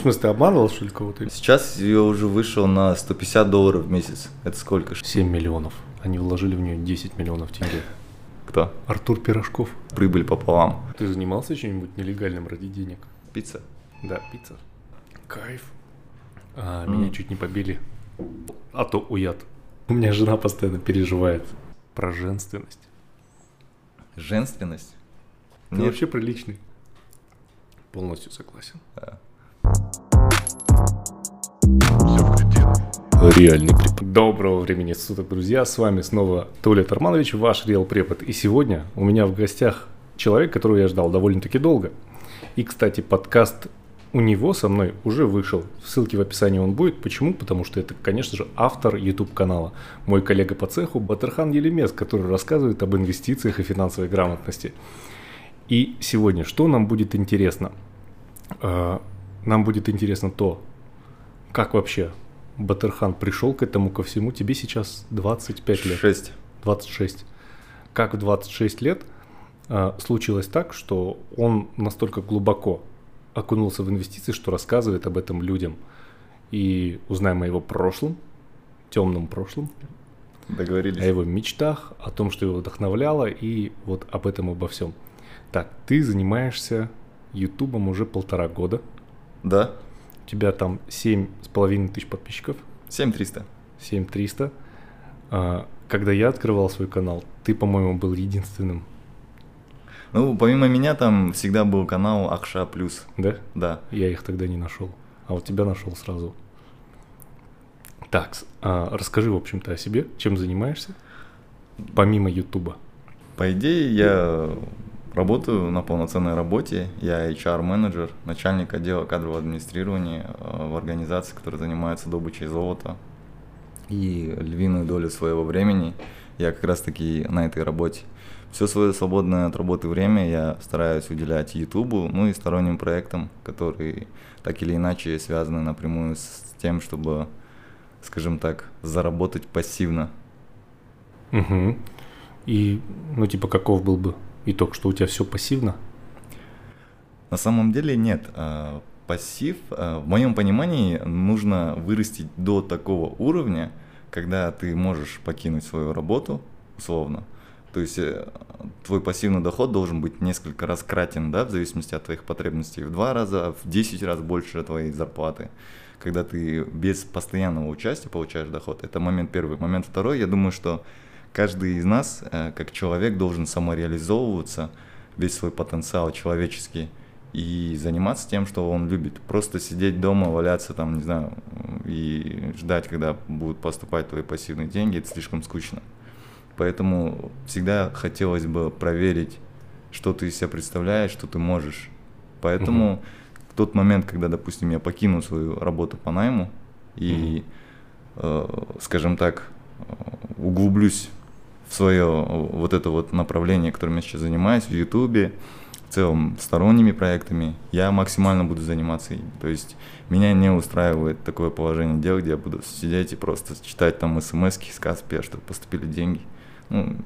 В смысле, ты обманывал, что ли, кого-то? Сейчас я уже вышел на 150 долларов в месяц. Это сколько? 7 миллионов. Они вложили в нее 10 миллионов тенге. Кто? Артур Пирожков. Прибыль пополам. Ты занимался чем-нибудь нелегальным ради денег? Пицца? Да, пицца. Кайф. А, меня М. чуть не побили. А то уят. У меня жена постоянно переживает про женственность. Женственность? Ты Нет. вообще приличный. Полностью согласен. Да. Реальный препод. Доброго времени суток, друзья. С вами снова Туалет Арманович, ваш Реал Препод. И сегодня у меня в гостях человек, которого я ждал довольно-таки долго. И, кстати, подкаст у него со мной уже вышел. В ссылке в описании он будет. Почему? Потому что это, конечно же, автор YouTube канала. Мой коллега по цеху Батырхан Елемес, который рассказывает об инвестициях и финансовой грамотности. И сегодня что нам будет интересно? Нам будет интересно то, как вообще Батырхан пришел к этому ко всему. Тебе сейчас 25 лет. Шесть. 26. Как в 26 лет э, случилось так, что он настолько глубоко окунулся в инвестиции, что рассказывает об этом людям. И узнаем о его прошлом, темном прошлом, о Договорились. его мечтах, о том, что его вдохновляло, и вот об этом обо всем. Так, ты занимаешься Ютубом уже полтора года. Да. У тебя там семь с половиной тысяч подписчиков, 7300. 7300. А, Когда я открывал свой канал, ты, по-моему, был единственным, Ну, помимо меня там всегда был канал Акша Плюс. да? Да. Я их тогда не нашел, а вот тебя нашел сразу. Так, а, расскажи, в общем-то, о себе, чем занимаешься, помимо Ютуба. По идее, я работаю на полноценной работе. Я HR-менеджер, начальник отдела кадрового администрирования э, в организации, которая занимается добычей золота. И львиную долю своего времени я как раз-таки на этой работе. Все свое свободное от работы время я стараюсь уделять Ютубу, ну и сторонним проектам, которые так или иначе связаны напрямую с тем, чтобы, скажем так, заработать пассивно. Угу. И, ну, типа, каков был бы итог, что у тебя все пассивно? На самом деле нет. А, Пассив, а, в моем понимании, нужно вырастить до такого уровня, когда ты можешь покинуть свою работу, условно. То есть э, твой пассивный доход должен быть несколько раз кратен, да, в зависимости от твоих потребностей, в два раза, в 10 раз больше твоей зарплаты. Когда ты без постоянного участия получаешь доход. Это момент первый. Момент второй, я думаю, что каждый из нас, э, как человек, должен самореализовываться, весь свой потенциал человеческий и заниматься тем, что он любит. Просто сидеть дома, валяться там, не знаю, и ждать, когда будут поступать твои пассивные деньги, это слишком скучно. Поэтому всегда хотелось бы проверить, что ты из себя представляешь, что ты можешь. Поэтому в тот момент, когда, допустим, я покину свою работу по найму и, э, скажем так, э, углублюсь в свое вот это вот направление, которым я сейчас занимаюсь в Ютубе, в целом сторонними проектами, я максимально буду заниматься им. То есть меня не устраивает такое положение дел, где я буду сидеть и просто читать там смс из Каспия, чтобы поступили деньги. Ну,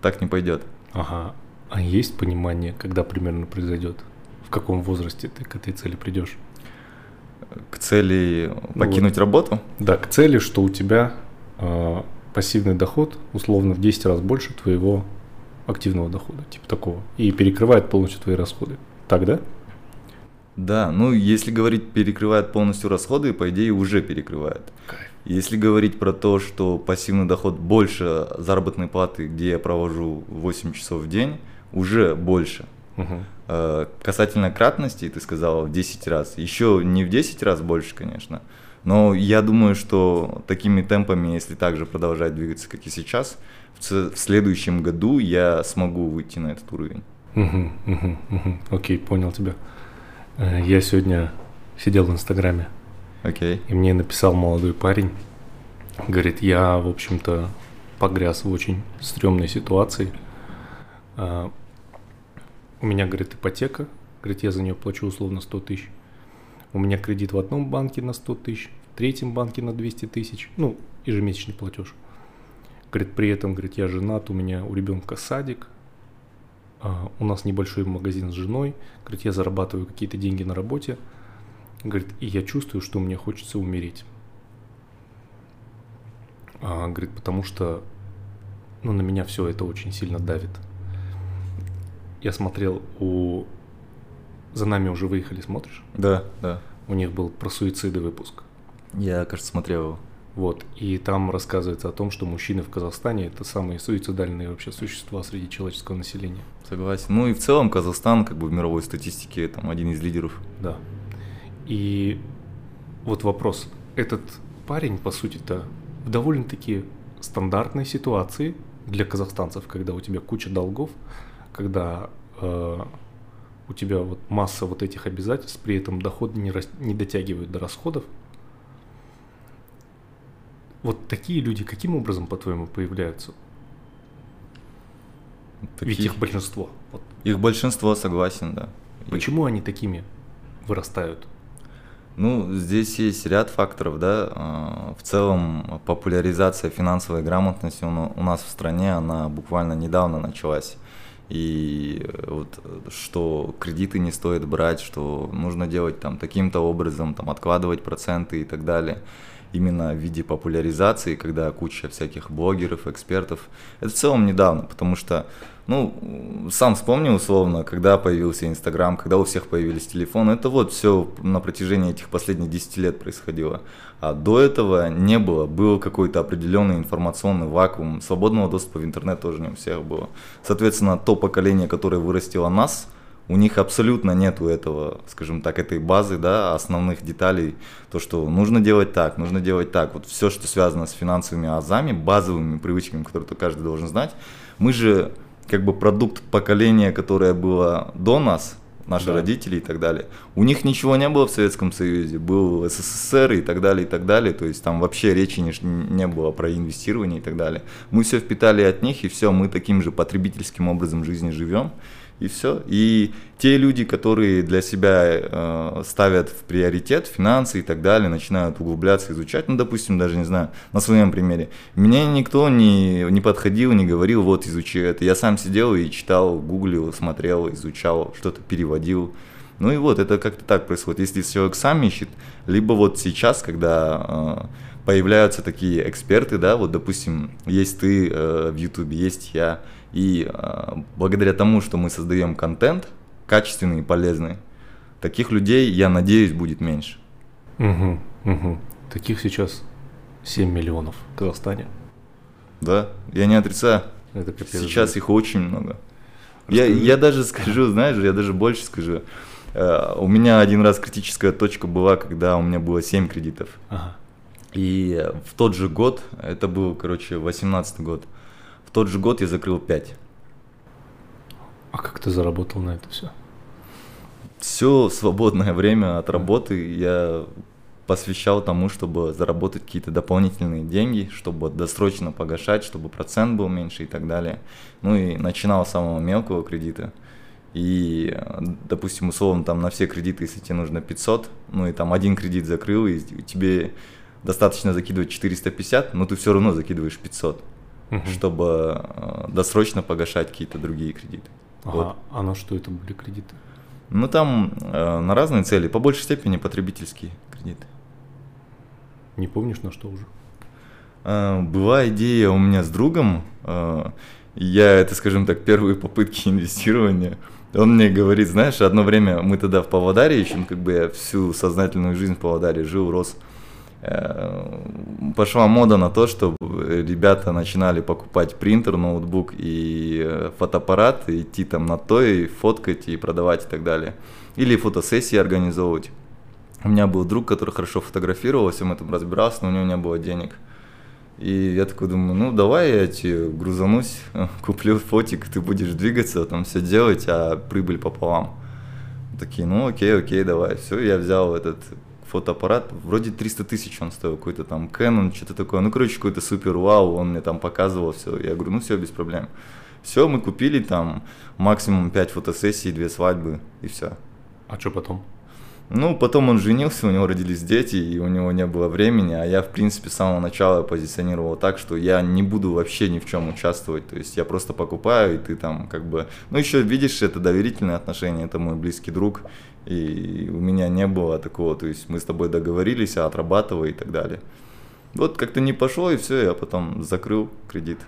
так не пойдет. Ага. А есть понимание, когда примерно произойдет? В каком возрасте ты к этой цели придешь? К цели Ну покинуть вот. работу, Да, к цели, что у тебя э, пассивный доход условно в 10 раз больше твоего активного дохода, типа такого, и перекрывает полностью твои расходы. Так, да? да, ну если говорить перекрывает полностью расходы, по идее уже перекрывает. Кайф. Если говорить про то, что пассивный доход больше заработной платы, где я провожу 8 часов в день, уже больше. Мгм. Э, Касательно кратности, ты сказала в 10 раз. Еще не в 10 раз больше, конечно. Но я думаю, что такими темпами, если так же продолжать двигаться, как и сейчас, в следующем году я смогу выйти на этот уровень. Мгм, мгм, мгм. Окей, понял тебя. Э, Я сегодня сидел в Инстаграме, Окей. и мне написал молодой парень. Говорит, я, в общем-то, погряз в очень стрёмной ситуации. А, У меня, говорит, ипотека. Говорит, я за нее плачу условно 100 тысяч. У меня кредит в одном банке на 100 тысяч, в третьем банке на 200 тысяч. Ну, ежемесячный платеж. Говорит, при этом, говорит, я женат, у меня у ребенка садик, а, у нас небольшой магазин с женой, говорит, я зарабатываю какие-то деньги на работе, Говорит, и я чувствую, что мне хочется умереть. А, говорит, потому что ну, на меня все это очень сильно давит. Я смотрел у... За нами уже выехали, смотришь? Да, да. У них был про суициды выпуск. Я, кажется, смотрел его. Вот, и там рассказывается о том, что мужчины в Казахстане это самые суицидальные вообще существа среди человеческого населения. Согласен. Ну и в целом Казахстан, как бы в мировой статистике, там один из лидеров. Да. И вот вопрос. Этот парень, по сути-то, в довольно-таки стандартной ситуации для казахстанцев, когда у тебя куча долгов, когда э, у тебя вот масса вот этих обязательств, при этом доходы не, рас, не дотягивают до расходов, вот такие люди каким образом, по-твоему, появляются? Таких... Ведь их большинство. Вот. Их большинство, согласен, да. Почему их... они такими вырастают? Ну, здесь есть ряд факторов, да. А, в целом, популяризация финансовой грамотности у нас в стране, она буквально недавно началась. И вот что кредиты не стоит брать, что нужно делать там таким-то образом, там откладывать проценты и так далее именно в виде популяризации, когда куча всяких блогеров, экспертов. Это в целом недавно, потому что, ну, сам вспомнил условно, когда появился Инстаграм, когда у всех появились телефоны. Это вот все на протяжении этих последних 10 лет происходило. А до этого не было. Был какой-то определенный информационный вакуум. Свободного доступа в интернет тоже не у всех было. Соответственно, то поколение, которое вырастило нас – у них абсолютно нету этого, скажем так, этой базы, да, основных деталей, то, что нужно делать так, нужно делать так. Вот все, что связано с финансовыми азами, базовыми привычками, которые каждый должен знать. Мы же как бы продукт поколения, которое было до нас, наши да. родители и так далее. У них ничего не было в Советском Союзе, был СССР и так далее, и так далее. То есть там вообще речи не, не было про инвестирование и так далее. Мы все впитали от них, и все, мы таким же потребительским образом жизни живем и все. И те люди, которые для себя э, ставят в приоритет финансы и так далее, начинают углубляться, изучать, ну, допустим, даже, не знаю, на своем примере, мне никто не, не подходил, не говорил, вот, изучи это. Я сам сидел и читал, гуглил, смотрел, изучал, что-то переводил. Ну и вот, это как-то так происходит. Если человек сам ищет, либо вот сейчас, когда э, появляются такие эксперты, да, вот, допустим, есть ты э, в Ютубе, есть я, и э, благодаря тому, что мы создаем контент, качественный и полезный, таких людей, я надеюсь, будет меньше. Угу, угу. Таких сейчас 7 миллионов в Казахстане. Да, я не отрицаю. Это капец, сейчас да. их очень много. Я, я даже скажу, знаешь, я даже больше скажу. Uh, у меня один раз критическая точка была, когда у меня было 7 кредитов. Ага. И в тот же год, это был, короче, 18 год, тот же год я закрыл 5. А как ты заработал на это все? Все свободное время от работы я посвящал тому, чтобы заработать какие-то дополнительные деньги, чтобы досрочно погашать, чтобы процент был меньше и так далее. Ну и начинал с самого мелкого кредита. И, допустим, условно, там на все кредиты, если тебе нужно 500, ну и там один кредит закрыл, и тебе достаточно закидывать 450, но ты все равно закидываешь 500 угу. чтобы э, досрочно погашать какие-то другие кредиты. Ага. Вот. А на что это были кредиты? Ну там э, на разные цели, по большей степени потребительские кредиты. Не помнишь на что уже? Э, была идея у меня с другом, э, я это, скажем так, первые попытки инвестирования. Он мне говорит, знаешь, одно время мы тогда в Павлодаре еще, ну, как бы я всю сознательную жизнь в Павлодаре жил, рос. Э, пошла мода на то, что ребята начинали покупать принтер, ноутбук и э, фотоаппарат, и идти там на то и фоткать и продавать и так далее. Или фотосессии организовывать. У меня был друг, который хорошо фотографировал, во всем этом разбирался, но у него не было денег. И я такой думаю, ну давай я тебе грузанусь, куплю фотик, ты будешь двигаться, там все делать, а прибыль пополам. Такие, ну окей, окей, давай. Все, я взял этот фотоаппарат, вроде 300 тысяч он стоил, какой-то там Canon, что-то такое, ну, короче, какой-то супер вау, он мне там показывал все, я говорю, ну, все, без проблем. Все, мы купили там максимум 5 фотосессий, 2 свадьбы и все. А что потом? Ну, потом он женился, у него родились дети, и у него не было времени, а я, в принципе, с самого начала позиционировал так, что я не буду вообще ни в чем участвовать, то есть я просто покупаю, и ты там как бы... Ну, еще видишь, это доверительные отношения, это мой близкий друг, и у меня не было такого, то есть мы с тобой договорились, а отрабатывай и так далее. Вот как-то не пошло, и все, я потом закрыл кредит.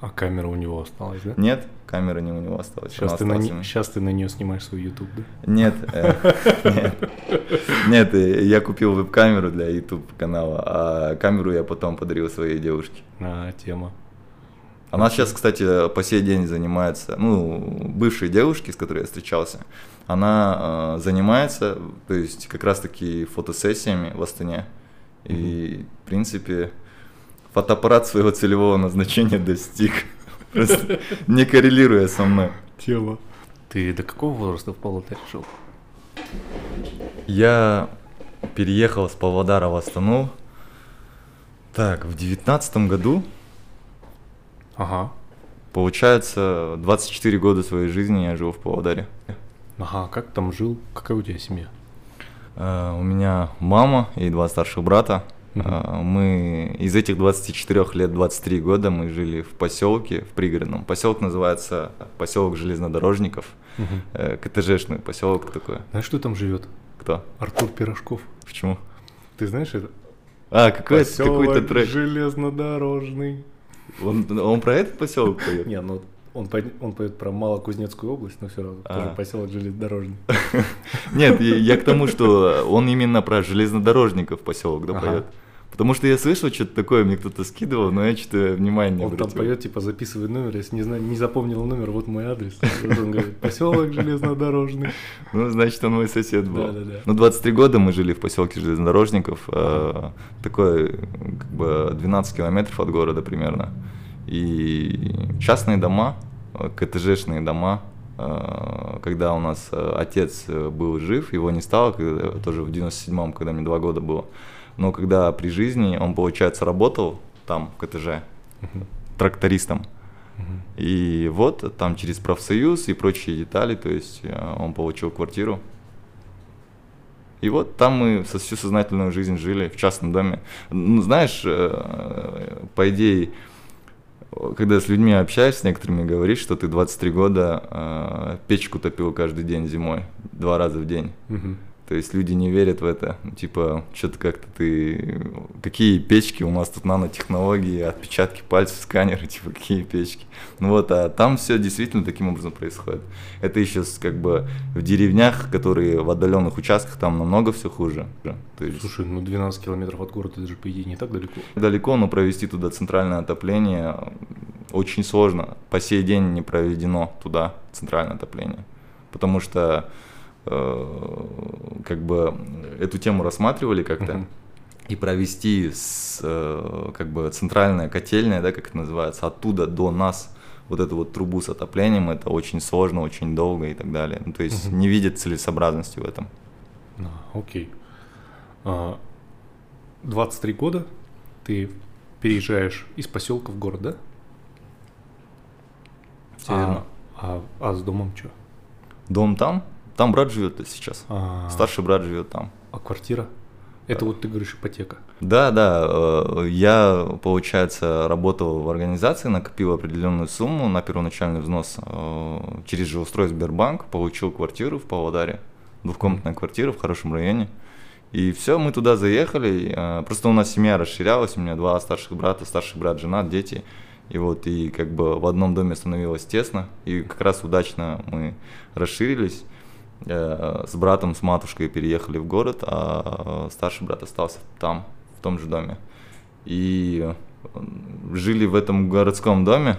А камера у него осталась, да? Нет, камера не у него осталась. Сейчас, ты на, не- сейчас ты на нее снимаешь свой YouTube, да? Нет, э, нет, нет, э, я купил веб-камеру для YouTube канала, а камеру я потом подарил своей девушке. А, тема. Она сейчас, кстати, по сей день занимается, ну, бывшей девушки, с которой я встречался, она э, занимается, то есть как раз-таки фотосессиями в Астане. И, в принципе, фотоаппарат своего целевого назначения достиг, просто не коррелируя со мной. Тема. Ты до какого возраста в Павлодарь жил? Я переехал с Павлодара в Астану. Так, в девятнадцатом году, Ага. получается, 24 года своей жизни я жил в Павлодаре. Ага, как там жил? Какая у тебя семья? Э, У меня мама и два старших брата. Э, Мы из этих 24 лет 23 года мы жили в поселке, в пригородном. Поселок называется поселок железнодорожников. Мгм. Э, КТЖшный поселок такой. Знаешь, кто там живет? Кто? Артур Пирожков. Почему? Ты знаешь это? А, какой какой-то Посёлок трек. железнодорожный. Он, он про этот поселок поет? Не, ну он, по- он поет про Малокузнецкую область, но все равно А. тоже поселок железнодорожный. Нет, я, я к тому, что он именно про железнодорожников поселок, да, Ага. поет. Потому что я слышал что-то такое, мне кто-то скидывал, но я что-то внимания не Он там обратил. поет, типа, записывай номер, если не, зна- не запомнил номер, вот мой адрес. Он говорит, поселок железнодорожный. Ну, значит, он мой сосед был. Да-да-да. Ну, 23 года мы жили в поселке железнодорожников, э, такой, как бы, 12 километров от города примерно. И частные дома, КТЖшные дома, э, когда у нас э, отец был жив, его не стало, когда- тоже в 97-м, когда мне два года было. Но когда при жизни он, получается, работал там, в КТЖ, Мгм. трактористом. Мгм. И вот там через профсоюз и прочие детали, то есть э, он получил квартиру. И вот там мы со всю сознательную жизнь жили в частном доме. Ну, знаешь, э, по идее, когда с людьми общаешься, с некоторыми говоришь, что ты 23 года э, печку топил каждый день зимой, два раза в день. Мгм. То есть люди не верят в это. Ну, Типа, что-то как-то ты... Какие печки? У нас тут нанотехнологии, отпечатки пальцев, сканеры, типа, какие печки? Ну вот, а там все действительно таким образом происходит. Это еще как бы в деревнях, которые в отдаленных участках, там намного все хуже. То есть Слушай, ну 12 километров от города, это же, по идее, не так далеко. далеко, но провести туда центральное отопление очень сложно. По сей день не проведено туда центральное отопление. Потому что как бы эту тему рассматривали как-то. И провести с, э, как бы центральная котельная, да, как это называется, оттуда до нас вот эту вот трубу с отоплением, это очень сложно, очень долго и так далее. Ну, то есть не видят целесообразности в этом. А, окей. А, 23 года ты переезжаешь из поселка в город, да? А, а, а с домом что? Дом там, там брат живет сейчас. А, Старший брат живет там. а квартира? Это вот ты говоришь ипотека. Да, да, э, я, получается, работал в организации, накопил определенную сумму на первоначальный взнос э, через жилстрой Сбербанк, получил квартиру в Павлодаре, двухкомнатная квартира в хорошем районе. И все, мы туда заехали. э, Просто у нас семья расширялась, у меня два старших брата, старший брат, жена, дети. И вот, и как бы в одном доме становилось тесно, и как раз удачно мы расширились. Э, С братом, с матушкой переехали в город, а старший брат остался там, в том же доме. И жили в этом городском доме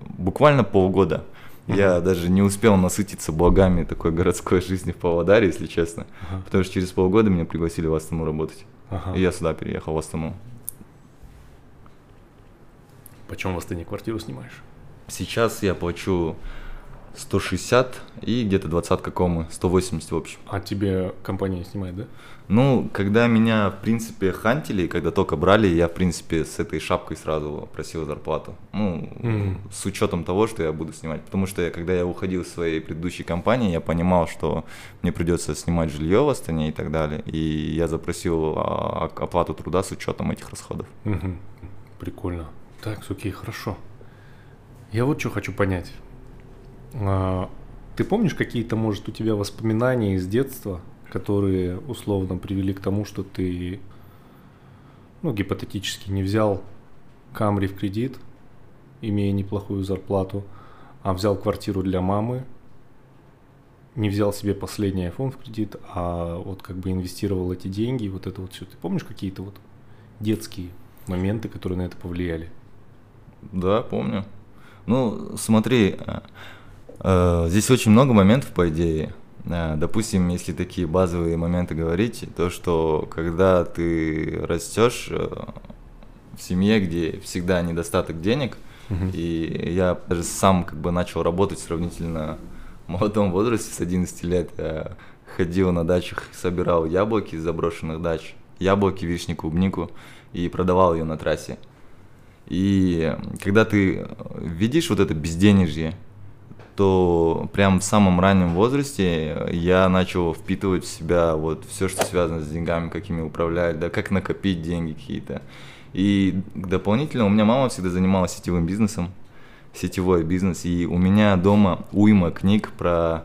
буквально полгода. Я даже не успел насытиться благами такой городской жизни в Павлодаре, если честно. Ага. Потому что через полгода меня пригласили в Астану работать. Ага. И я сюда переехал, в Астану. Почем в Астане квартиру снимаешь? Сейчас я плачу 160 и где-то двадцатка комы, 180 в общем. А тебе компания снимает, да? Ну, когда меня, в принципе, хантили, когда только брали, я, в принципе, с этой шапкой сразу просил зарплату. Ну, Мгм. с учетом того, что я буду снимать. Потому что я, когда я уходил из своей предыдущей компании, я понимал, что мне придется снимать жилье в Астане и так далее. И я запросил а, оплату труда с учетом этих расходов. Мгм. Прикольно. Так, окей, хорошо. Я вот что хочу понять. А, ты помнишь какие-то, может, у тебя воспоминания из детства, которые условно привели к тому, что ты, ну, гипотетически не взял Камри в кредит, имея неплохую зарплату, а взял квартиру для мамы, не взял себе последний iPhone в кредит, а вот как бы инвестировал эти деньги, вот это вот все. Ты помнишь какие-то вот детские моменты, которые на это повлияли? Да, помню. Ну, смотри, здесь очень много моментов, по идее. Э, Допустим, если такие базовые моменты говорить, то что когда ты растешь э, в семье, где всегда недостаток денег, и я даже сам как бы начал работать в сравнительно молодом возрасте, с 11 лет, я ходил на дачах, собирал яблоки из заброшенных дач, яблоки, вишни, клубнику, и продавал ее на трассе. И когда ты видишь вот это безденежье, то прям в самом раннем возрасте я начал впитывать в себя вот все, что связано с деньгами, какими управлять, да, как накопить деньги какие-то. И дополнительно у меня мама всегда занималась сетевым бизнесом, сетевой бизнес, и у меня дома уйма книг про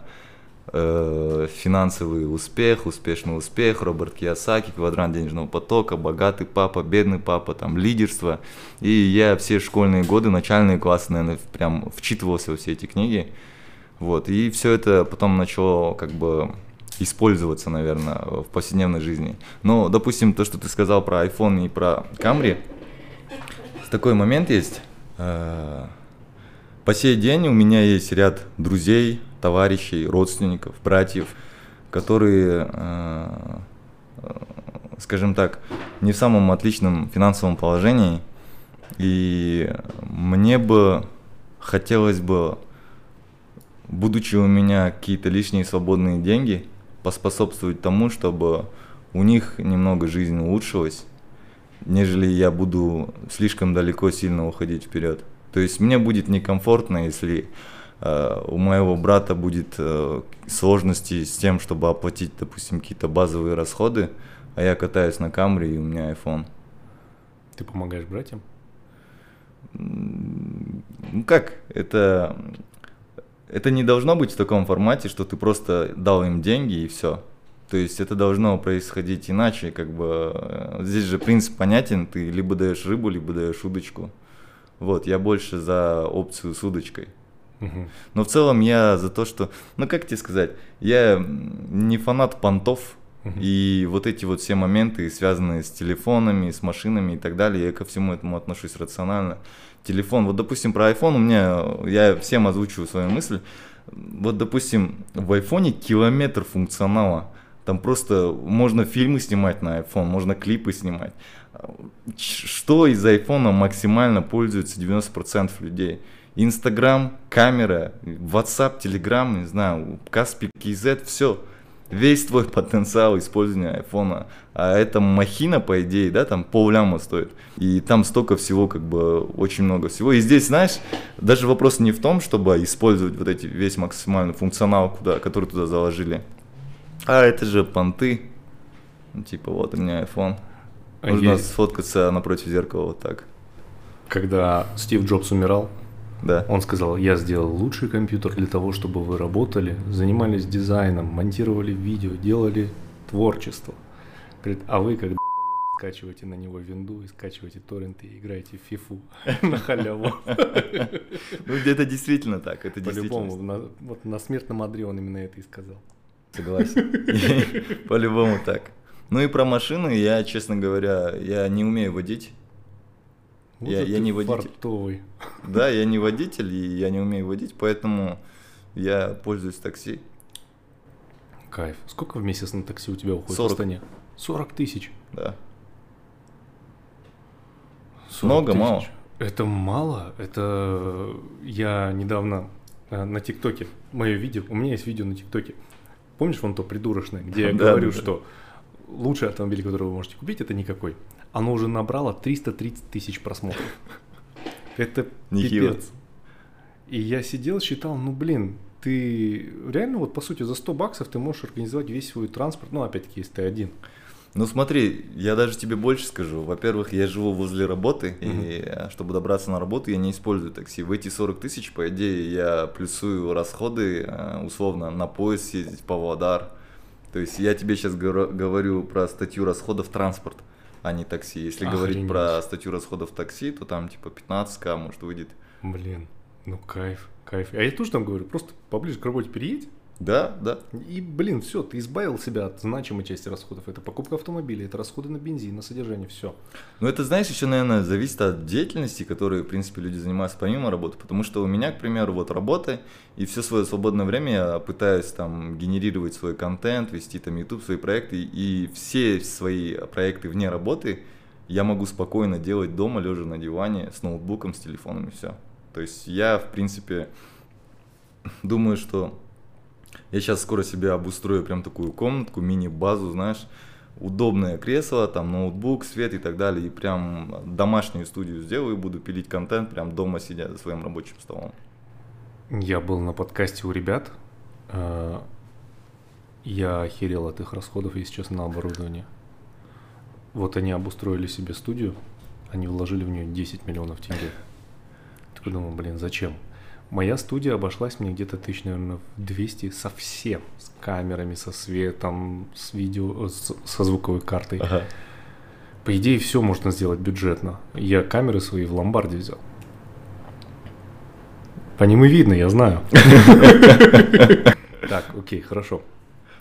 финансовый успех, успешный успех, Роберт Кiyosaki, квадрант денежного потока, богатый папа, бедный папа, там лидерство. И я все школьные годы, начальные классы, наверное, прям вчитывался во все эти книги. Вот, и все это потом начало как бы использоваться, наверное, в повседневной жизни. Но, допустим, то, что ты сказал про iPhone и про Camry, такой момент есть. Э, По сей день у меня есть ряд друзей, товарищей, родственников, братьев, которые, э, э, скажем так, не в самом отличном финансовом положении. И мне бы хотелось бы, будучи у меня какие-то лишние свободные деньги, поспособствовать тому, чтобы у них немного жизнь улучшилась, нежели я буду слишком далеко сильно уходить вперед. То есть мне будет некомфортно, если у моего брата будет э, сложности с тем, чтобы оплатить, допустим, какие-то базовые расходы, а я катаюсь на Камри и у меня iPhone. Ты помогаешь братьям? Ну как, это, это не должно быть в таком формате, что ты просто дал им деньги и все. То есть это должно происходить иначе, как бы э, здесь же принцип понятен, ты либо даешь рыбу, либо даешь удочку. Вот, я больше за опцию с удочкой. Но в целом я за то, что, ну как тебе сказать, я не фанат понтов, и вот эти вот все моменты, связанные с телефонами, с машинами и так далее, я ко всему этому отношусь рационально. Телефон, вот допустим про iPhone у меня, я всем озвучиваю свою мысль, вот допустим в iPhone километр функционала, там просто можно фильмы снимать на iPhone, можно клипы снимать. Что из iPhone максимально пользуется 90% людей? Инстаграм, камера, WhatsApp, Telegram, не знаю, Каспи, KZ, все. Весь твой потенциал использования айфона. А это махина, по идее, да, там полляма стоит. И там столько всего, как бы, очень много всего. И здесь, знаешь, даже вопрос не в том, чтобы использовать вот эти весь максимальный функционал, куда, который туда заложили. А это же понты. Ну, типа, вот у меня iPhone. Можно есть- сфоткаться напротив зеркала вот так. Когда Стив Джобс умирал, Да. он сказал, я сделал лучший компьютер для того, чтобы вы работали, занимались дизайном, монтировали видео, делали творчество. Говорит, а вы когда скачиваете на него винду и скачиваете торренты и играете в фифу на халяву. Ну, это действительно так, это По-любому, вот на смертном одре он именно это и сказал. Согласен. По-любому так. Ну и про машины я, честно говоря, я не умею водить. Вот Я- я не водитель. фартовый. Да, я не водитель, и я не умею водить, поэтому я пользуюсь такси. Кайф. Сколько в месяц на такси у тебя уходит 40. в Астане? 40 тысяч. Да. 40 Много, тысяч. мало? Это мало. Это я недавно э, на ТикТоке мое видео, у меня есть видео на ТикТоке. Помнишь вон то придурочное, где я говорю, что лучший автомобиль, который вы можете купить, это никакой. Оно уже набрало 330 тысяч просмотров. Это пипец. И я сидел, считал, ну блин, ты реально вот по сути за 100 баксов ты можешь организовать весь свой транспорт, ну опять-таки, если ты один. Ну смотри, я даже тебе больше скажу. Во-первых, я живу возле работы, и э, чтобы добраться на работу, я не использую такси. В эти 40 тысяч, по идее, я плюсую расходы, э, условно, на поезд съездить Павлодар. То есть я тебе сейчас говорю про статью расходов транспорт, а не такси. Если говорить Охренеть. про статью расходов такси, то там типа 15к может выйдет. Блин, ну кайф, кайф. А я тоже там говорю, просто поближе к работе переедь, Да, да. и, блин, все, ты избавил себя от значимой части расходов. Это покупка автомобиля, это расходы на бензин, на содержание, все. Ну, это, знаешь, еще, наверное, зависит от деятельности, которой, в принципе, люди занимаются помимо работы. Потому что у меня, к примеру, вот работа, и все свое свободное время я пытаюсь там генерировать свой контент, вести там YouTube, свои проекты, и все свои проекты вне работы я могу спокойно делать дома, лежа на диване, с ноутбуком, с телефоном и все. То есть я, в принципе, думаю, что я сейчас скоро себе обустрою прям такую комнатку, мини-базу, знаешь, удобное кресло, там ноутбук, свет и так далее, и прям домашнюю студию сделаю, буду пилить контент прям дома, сидя за своим рабочим столом. Я был на подкасте у ребят. э, Я охерел от их расходов, если честно, на оборудование. Вот они обустроили себе студию, они вложили в нее 10 миллионов тенге. Такой думаю, блин, зачем? Моя студия обошлась мне где-то тысяч, наверное, в 200 совсем. С камерами, со светом, с видео, с- со звуковой картой. По идее, все можно сделать бюджетно. Я камеры свои в ломбарде взял. По ним и видно, я знаю. Так, окей, хорошо.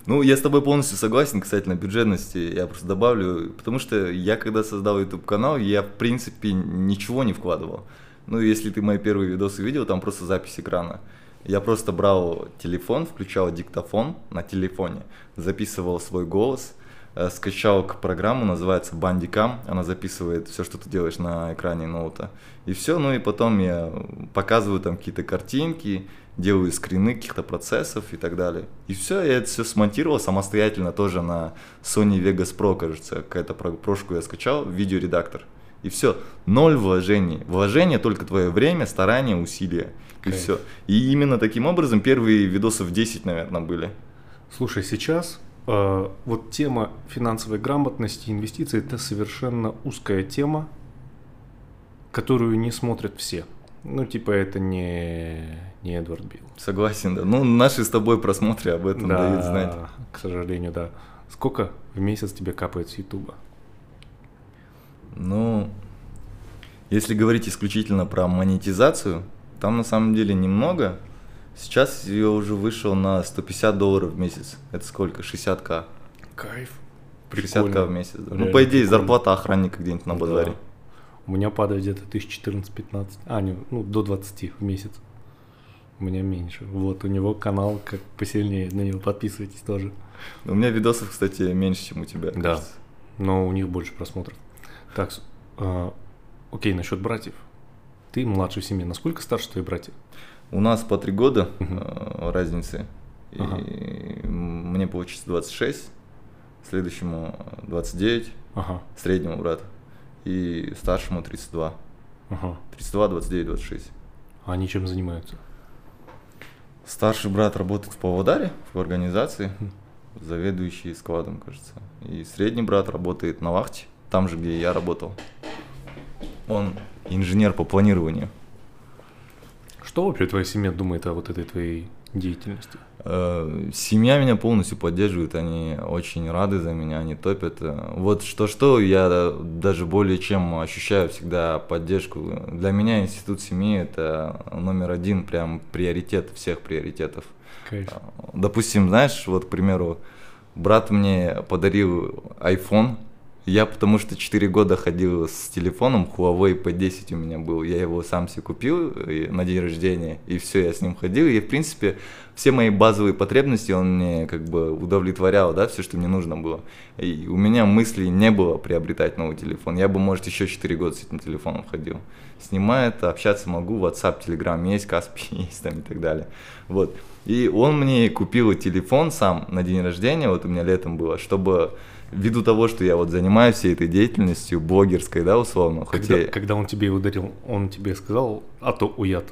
Ну, я с тобой полностью согласен касательно бюджетности. Я просто добавлю, потому что я, когда создал YouTube канал, я, в принципе, ничего не вкладывал. Ну, если ты мои первые видосы видел, там просто запись экрана. Я просто брал телефон, включал диктофон на телефоне, записывал свой голос, э, скачал к программу, называется Bandicam, она записывает все, что ты делаешь на экране ноута. И все, ну и потом я показываю там какие-то картинки, делаю скрины каких-то процессов и так далее. И все, я это все смонтировал самостоятельно тоже на Sony Vegas Pro, кажется, какая-то про- прошку я скачал, видеоредактор. И все, ноль вложений. Вложение только твое время, старание, усилия. И Кайф. все. И именно таким образом первые видосы в 10, наверное, были. Слушай, сейчас э, вот тема финансовой грамотности, инвестиций это совершенно узкая тема, которую не смотрят все. Ну, типа, это не, не Эдвард Билл. Согласен, да. Ну, наши с тобой просмотры об этом дают знать. к сожалению, да. Сколько в месяц тебе капает с Ютуба? Ну, если говорить исключительно про монетизацию, там на самом деле немного. Сейчас я уже вышел на 150 долларов в месяц. Это сколько? 60к. Кайф. 60к в месяц. да. Ну, по идее, прикольно. зарплата охранника где-нибудь на Да. базаре. У меня падает где-то 1014-15. А, не, ну, до 20 в месяц. У меня меньше. Вот, у него канал как посильнее. На него подписывайтесь тоже. У меня видосов, кстати, меньше, чем у тебя. Да. кажется. Но у них больше просмотров. Так, а, окей, насчет братьев. Ты младший в семье. Насколько старше твои братья? У нас по три года Мгм. э, разницы. И Ага. мне получится 26, следующему 29, Ага, среднему брату. И старшему 32. ага. 32, 29, 26. А они чем занимаются? Старший брат работает в Павлодаре, в организации, Мгм. заведующий складом, кажется. И средний брат работает на вахте, там же, где я работал. Он инженер по планированию. Что вообще твоя семья думает о вот этой твоей деятельности? Э, Семья меня полностью поддерживает, они очень рады за меня, они топят. Вот что-что, я даже более чем ощущаю всегда поддержку. Для меня институт семьи это номер один, прям приоритет всех приоритетов. Кайф. Допустим, знаешь, вот, к примеру, брат мне подарил iPhone Я потому что 4 года ходил с телефоном, Huawei P10 у меня был, я его сам себе купил на день рождения, и все, я с ним ходил, и в принципе все мои базовые потребности он мне как бы удовлетворял, да, все, что мне нужно было. И у меня мыслей не было приобретать новый телефон, я бы, может, еще 4 года с этим телефоном ходил. Снимает, общаться могу, WhatsApp, Telegram есть, Каспи есть там и так далее. Вот. И он мне купил телефон сам на день рождения, вот у меня летом было, чтобы ввиду того, что я вот занимаюсь всей этой деятельностью блогерской, да, условно. Когда, хотя... когда он тебе ударил, он тебе сказал, а то уят.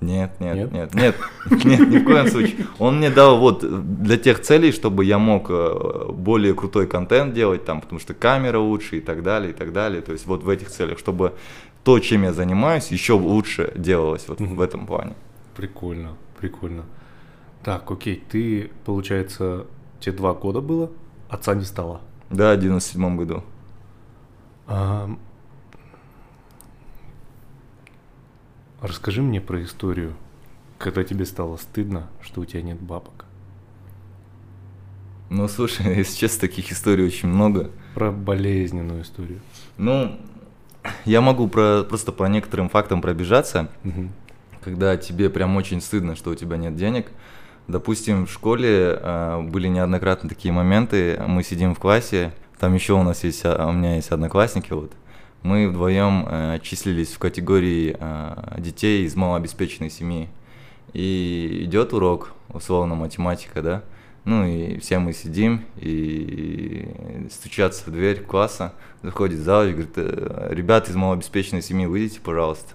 Нет, нет, нет, нет, нет, нет, ни в коем случае. Он мне дал вот для тех целей, чтобы я мог э, более крутой контент делать там, потому что камера лучше и так далее, и так далее. То есть вот в этих целях, чтобы то, чем я занимаюсь, еще лучше делалось вот в этом плане. Прикольно, прикольно. Так, окей, ты, получается, тебе два года было? Отца не стало. Да, в 97 году. А... Расскажи мне про историю, когда тебе стало стыдно, что у тебя нет бабок. Ну, слушай, если честно, таких историй очень много. Про болезненную историю. Ну, я могу про, просто по некоторым фактам пробежаться, угу. когда тебе прям очень стыдно, что у тебя нет денег. Допустим, в школе э, были неоднократно такие моменты, мы сидим в классе, там еще у нас есть, а, у меня есть одноклассники, вот, мы вдвоем э, числились в категории э, детей из малообеспеченной семьи. И идет урок, условно, математика, да, ну и все мы сидим, и стучатся в дверь класса, заходит зал и говорит, «Э, ребята из малообеспеченной семьи, выйдите, пожалуйста.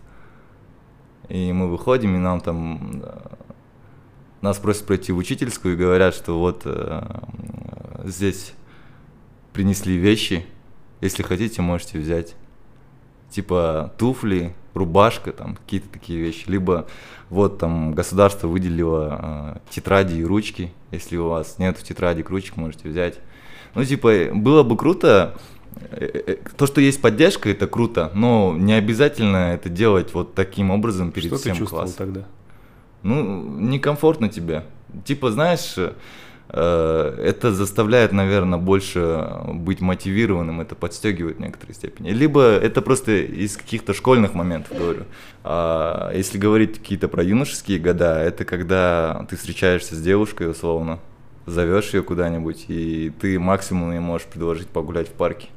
И мы выходим, и нам там нас просят пройти в учительскую и говорят, что вот э, здесь принесли вещи, если хотите, можете взять. Типа туфли, рубашка, там какие-то такие вещи. Либо вот там государство выделило э, тетради и ручки. Если у вас нет тетради и ручек, можете взять. Ну, типа, было бы круто, э, э, то, что есть поддержка, это круто, но не обязательно это делать вот таким образом перед что всем ты чувствовал классом. тогда? Ну, некомфортно тебе. Типа, знаешь, э, это заставляет, наверное, больше быть мотивированным, это подстегивает в некоторой степени. Либо это просто из каких-то школьных моментов, говорю. А если говорить какие-то про юношеские года, это когда ты встречаешься с девушкой, условно, зовешь ее куда-нибудь, и ты максимум ей можешь предложить погулять в парке.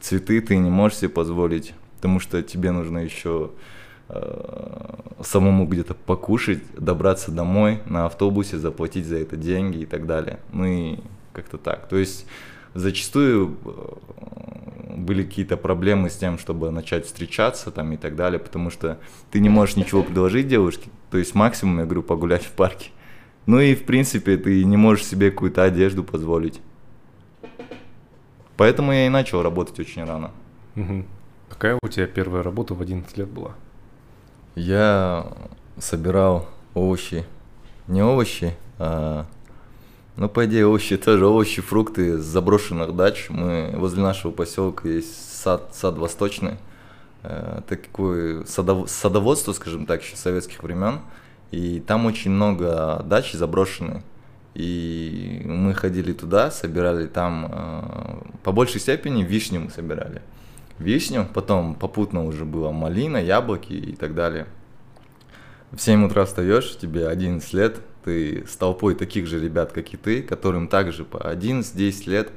Цветы ты не можешь себе позволить, потому что тебе нужно еще самому где-то покушать, добраться домой на автобусе, заплатить за это деньги и так далее. Ну и как-то так. То есть зачастую э, были какие-то проблемы с тем, чтобы начать встречаться там и так далее, потому что ты не можешь ничего предложить девушке, то есть максимум, я говорю, погулять в парке. Ну и в принципе ты не можешь себе какую-то одежду позволить. Поэтому я и начал работать очень рано. Угу. Какая у тебя первая работа в 11 лет была? Я собирал овощи. Не овощи, а... Ну, по идее, овощи тоже овощи, фрукты с заброшенных дач. Мы возле нашего поселка есть сад, сад восточный. Э, такое садов, садоводство, скажем так, еще советских времен. И там очень много дач заброшенные. И мы ходили туда, собирали там, э, по большей степени вишню мы собирали вишню, потом попутно уже было малина, яблоки и так далее. В 7 утра встаешь, тебе 11 лет, ты с толпой таких же ребят, как и ты, которым также по 11-10 лет,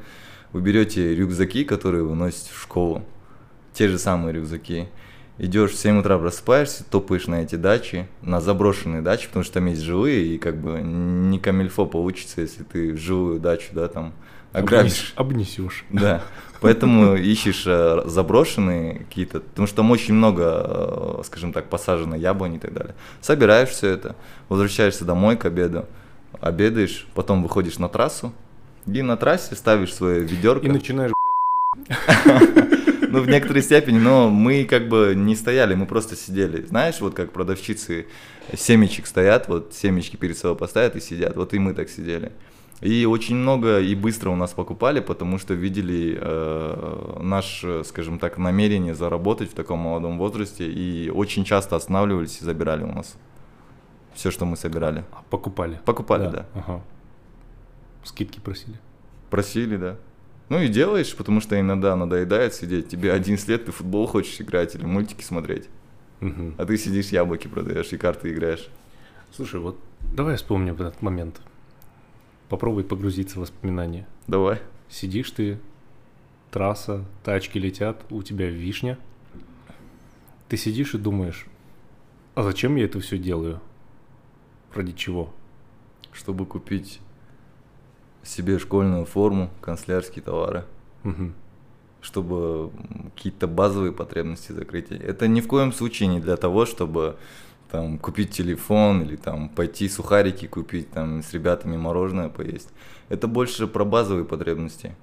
вы берете рюкзаки, которые вы носите в школу, те же самые рюкзаки, идешь в 7 утра просыпаешься, топаешь на эти дачи, на заброшенные дачи, потому что там есть жилые, и как бы не камильфо получится, если ты в жилую дачу, да, там ограбишь. Обнесешь. Да. Поэтому ищешь э, заброшенные какие-то, потому что там очень много, э, скажем так, посажено яблони и так далее. Собираешь все это, возвращаешься домой к обеду, обедаешь, потом выходишь на трассу, и на трассе ставишь свое ведерко. И начинаешь ну, в некоторой степени, но мы как бы не стояли, мы просто сидели. Знаешь, вот как продавщицы семечек стоят, вот семечки перед собой поставят и сидят. Вот и мы так сидели. И очень много и быстро у нас покупали, потому что видели э, наше, скажем так, намерение заработать в таком молодом возрасте и очень часто останавливались и забирали у нас все, что мы собирали. Покупали? Покупали, да. да. Ага. Скидки просили? Просили, да. Ну и делаешь, потому что иногда надоедает сидеть. Тебе 11 лет, ты футбол хочешь играть или мультики смотреть. Мгм. А ты сидишь, яблоки продаешь и карты играешь. Слушай, вот давай вспомним этот момент. Попробуй погрузиться в воспоминания. Давай. Сидишь ты, трасса, тачки летят, у тебя вишня. Ты сидишь и думаешь, а зачем я это все делаю? Ради чего? Чтобы купить себе школьную форму, канцелярские товары. Мгм. чтобы какие-то базовые потребности закрыть. Это ни в коем случае не для того, чтобы там купить телефон или там пойти сухарики купить, там с ребятами мороженое поесть. Это больше про базовые потребности.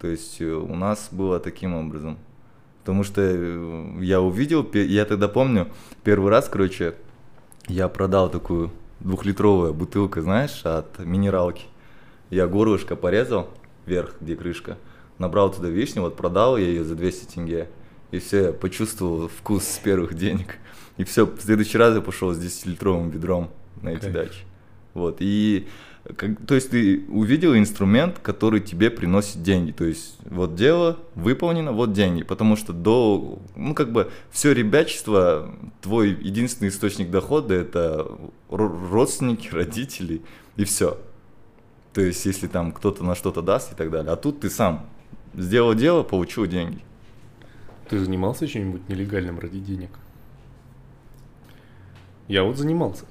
То есть э, у нас было таким образом. Потому что э, я увидел, я тогда помню, первый раз, короче, я продал такую двухлитровую бутылку, знаешь, от минералки. Я горлышко порезал вверх, где крышка, набрал туда вишню, вот продал я ее за 200 тенге. И все, я почувствовал вкус с первых денег. И все, в следующий раз я пошел с 10-литровым ведром на эти Кайф. дачи. Вот, и как- то есть ты увидел инструмент, который тебе приносит деньги. То есть вот дело выполнено, вот деньги. Потому что до, ну как бы все ребячество, твой единственный источник дохода это ро- родственники, родители и все. То есть если там кто-то на что-то даст и так далее. А тут ты сам сделал дело, получил деньги. Ты занимался чем-нибудь нелегальным ради денег? Я вот занимался.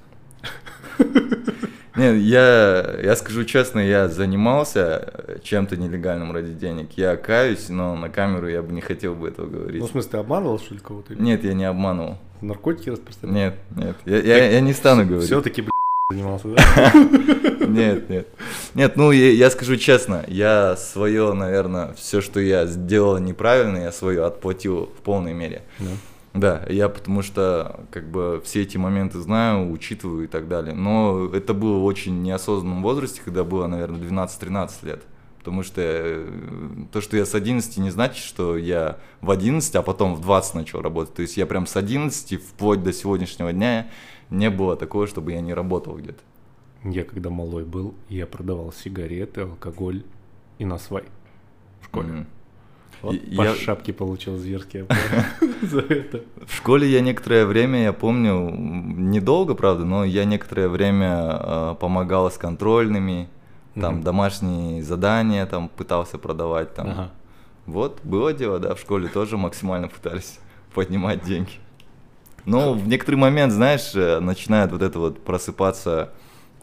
Не, я, я скажу честно, я занимался чем-то нелегальным ради денег. Я каюсь, но на камеру я бы не хотел бы этого говорить. Ну, в смысле, ты обманывал, что ли, кого-то? Нет, я не обманывал. Наркотики распространял? Нет, нет, я, я, я не стану говорить. Все-таки, занимался, да? Нет, нет. Нет, ну я, я скажу честно, я свое, наверное, все, что я сделал неправильно, я свое отплатил в полной мере. Да. Да, я потому что как бы все эти моменты знаю, учитываю и так далее. Но это было в очень неосознанном возрасте, когда было, наверное, 12-13 лет. Потому что э, то, что я с 11 не значит, что я в 11, а потом в 20 начал работать. То есть я прям с 11 вплоть до сегодняшнего дня не было такого, чтобы я не работал где-то. Я когда малой был, я продавал сигареты, алкоголь и насвай в школе. Мгм. Вот И- по я- шапке получил зверски я помню, за это. В школе я некоторое время, я помню, недолго, правда, но я некоторое время э, помогал с контрольными, там домашние задания там пытался продавать там. Вот, было дело, да, в школе тоже максимально пытались поднимать деньги. Но в некоторый момент, знаешь, э, начинает вот это вот просыпаться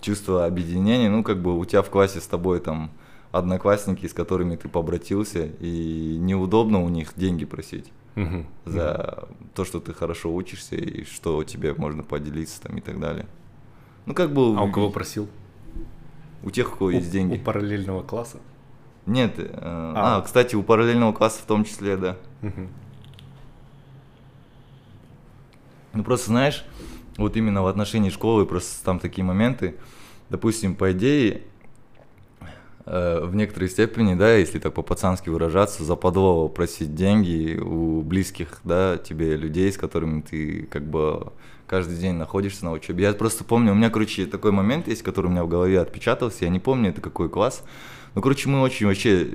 чувство объединения, ну, как бы у тебя в классе с тобой там одноклассники, с которыми ты побратился, и неудобно у них деньги просить Мгм. за то, что ты хорошо учишься и что тебе можно поделиться там и так далее. Ну, как бы А у кого просил? у тех, у кого У- есть деньги. У параллельного класса? Нет, э, А. а, кстати, у параллельного класса в том числе, да. Мгм. Ну просто знаешь, вот именно в отношении школы просто там такие моменты, допустим, по идее, э, в некоторой степени, да, если так по-пацански выражаться, западло просить деньги у близких, да, тебе людей, с которыми ты как бы каждый день находишься на учебе. Я просто помню, у меня, короче, такой момент есть, который у меня в голове отпечатался, я не помню, это какой класс. Ну, короче, мы очень вообще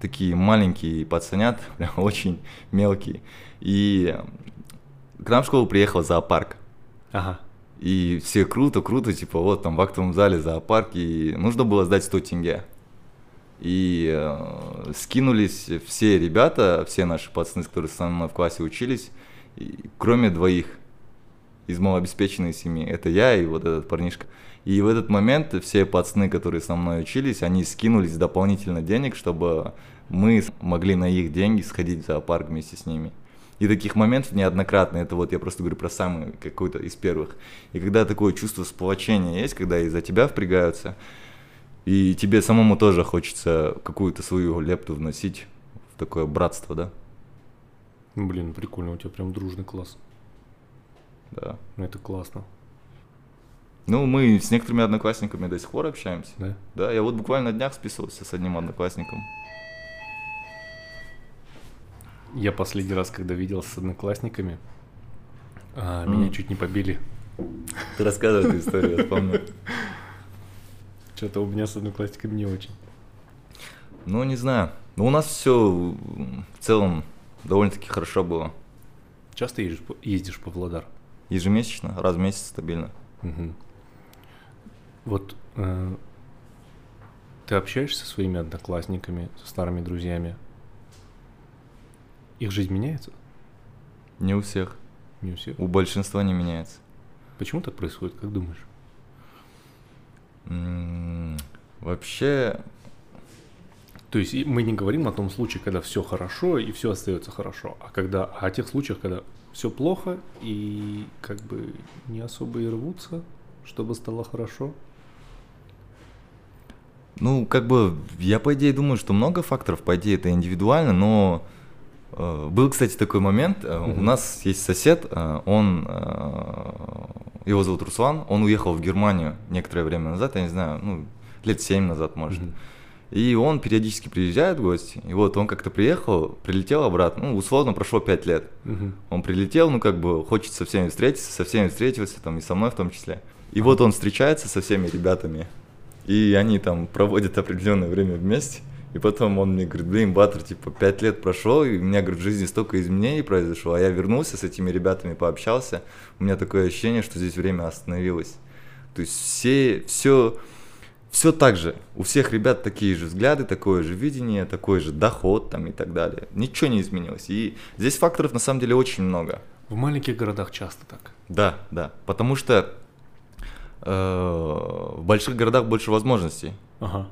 такие маленькие пацанят, прям очень мелкие. И к нам в школу приехал зоопарк. Ага. И все круто, круто, типа вот там в актовом зале зоопарк, и нужно было сдать 100 тенге. И э, скинулись все ребята, все наши пацаны, которые со мной в классе учились, и- кроме двоих из малообеспеченной семьи. Это я и вот этот парнишка. И в этот момент все пацаны, которые со мной учились, они скинулись дополнительно денег, чтобы мы могли на их деньги сходить в зоопарк вместе с ними. И таких моментов неоднократно. Это вот я просто говорю про самый какой-то из первых. И когда такое чувство сплочения есть, когда из-за тебя впрягаются, и тебе самому тоже хочется какую-то свою лепту вносить в такое братство, да? Блин, прикольно, у тебя прям дружный класс. Да. Ну, это классно, Ну, мы с некоторыми одноклассниками до сих пор общаемся. да? Да, я вот буквально на днях списывался с одним одноклассником. Я последний раз, когда виделся с одноклассниками, а, Мгм. меня чуть не побили. Ты рассказывай эту историю, я помню. Что-то у меня с одноклассниками не очень. Ну, не знаю. Но у нас все в целом довольно-таки хорошо было. Часто ездишь, по- ездишь по Владар? Ежемесячно, раз в месяц стабильно. Мгм. Вот э, ты общаешься со своими одноклассниками, со старыми друзьями? Их жизнь меняется? Не у всех. Не у всех. У большинства не меняется. Почему так происходит, как думаешь? М, Вообще, То есть мы не говорим о том случае, когда все хорошо и все остается хорошо, а когда о тех случаях, когда все плохо и как бы не особо и рвутся, чтобы стало хорошо. ну, как бы, я по идее думаю, что много факторов, по идее, это индивидуально, но был, кстати, такой момент. э, У нас есть сосед, э, он, э, его зовут Руслан, он уехал в Германию некоторое время назад, я не знаю, ну, лет семь назад, может. И он периодически приезжает в гости. И вот он как-то приехал, прилетел обратно. Ну, условно, прошло пять лет. Мгм. Он прилетел, ну, как бы, хочет со всеми встретиться, со всеми встретился, там, и со мной в том числе. И вот он встречается со всеми ребятами. И они там проводят определенное время вместе. И потом он мне говорит, блин, Батер, типа, пять лет прошло, и у меня, говорит, в жизни столько изменений произошло, а я вернулся с этими ребятами, пообщался, у меня такое ощущение, что здесь время остановилось. То есть все, все, все так же. У всех ребят такие же взгляды, такое же видение, такой же доход там и так далее. Ничего не изменилось. И здесь факторов на самом деле очень много. В маленьких городах часто так. Да, да. Потому что э, в больших городах больше возможностей. Ага.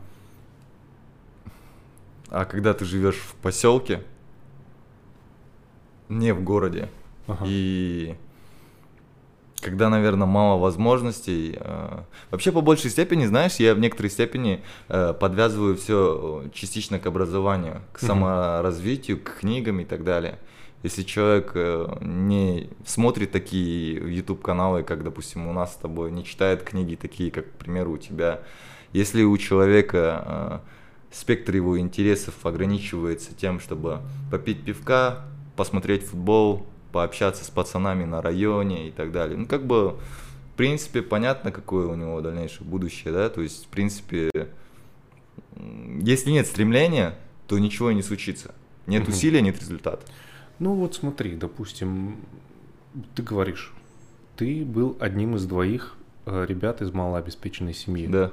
А когда ты живешь в поселке, не в городе, Ага. и когда, наверное, мало возможностей. э, Вообще, по большей степени, знаешь, я в некоторой степени э, подвязываю все частично к образованию, к саморазвитию, к книгам и так далее. Если человек э, не смотрит такие YouTube-каналы, как, допустим, у нас с тобой, не читает книги такие, как, к примеру, у тебя, если у человека э, спектр его интересов ограничивается тем, чтобы попить пивка, посмотреть футбол, пообщаться с пацанами на районе и так далее. Ну, как бы, в принципе, понятно, какое у него дальнейшее будущее, да, то есть, в принципе, если нет стремления, то ничего и не случится. Нет Мгм. усилия, нет результата. Ну вот смотри, допустим, ты говоришь, ты был одним из двоих э, ребят из малообеспеченной семьи. Да.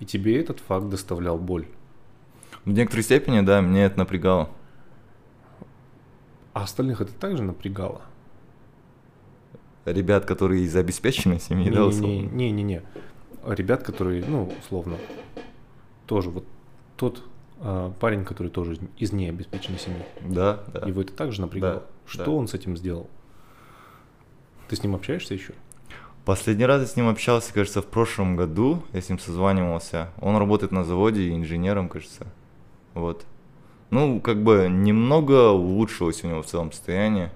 И тебе этот факт доставлял боль. В некоторой степени, да, меня это напрягало. А остальных это также напрягало? Ребят, которые из обеспеченной семьи, да, условно. Не-не-не. Ребят, которые, ну, условно, тоже вот тот э, парень, который тоже из необеспеченной семьи. Да, да. Его это также напрягало. Да, Что да. он с этим сделал? Ты с ним общаешься еще? Последний раз я с ним общался, кажется, в прошлом году. Я с ним созванивался. Он работает на заводе инженером, кажется. Вот. Ну, как бы немного улучшилось у него в целом состояние.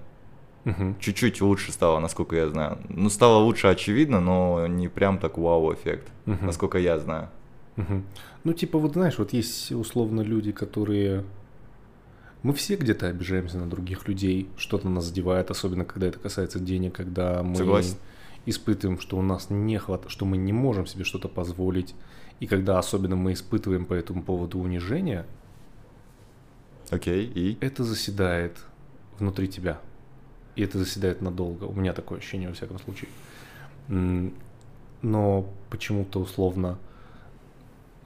Мгм. Чуть-чуть лучше стало, насколько я знаю. Ну, стало лучше, очевидно, но не прям так вау-эффект, Мгм. насколько я знаю. Мгм. Ну, типа, вот знаешь, вот есть условно люди, которые... Мы все где-то обижаемся на других людей, что-то нас задевает, особенно когда это касается денег, когда мы Согласен. испытываем, что у нас не хватает, что мы не можем себе что-то позволить, и когда особенно мы испытываем по этому поводу унижение, Окей, и? это заседает внутри тебя. И это заседает надолго. У меня такое ощущение, во всяком случае. Но почему-то условно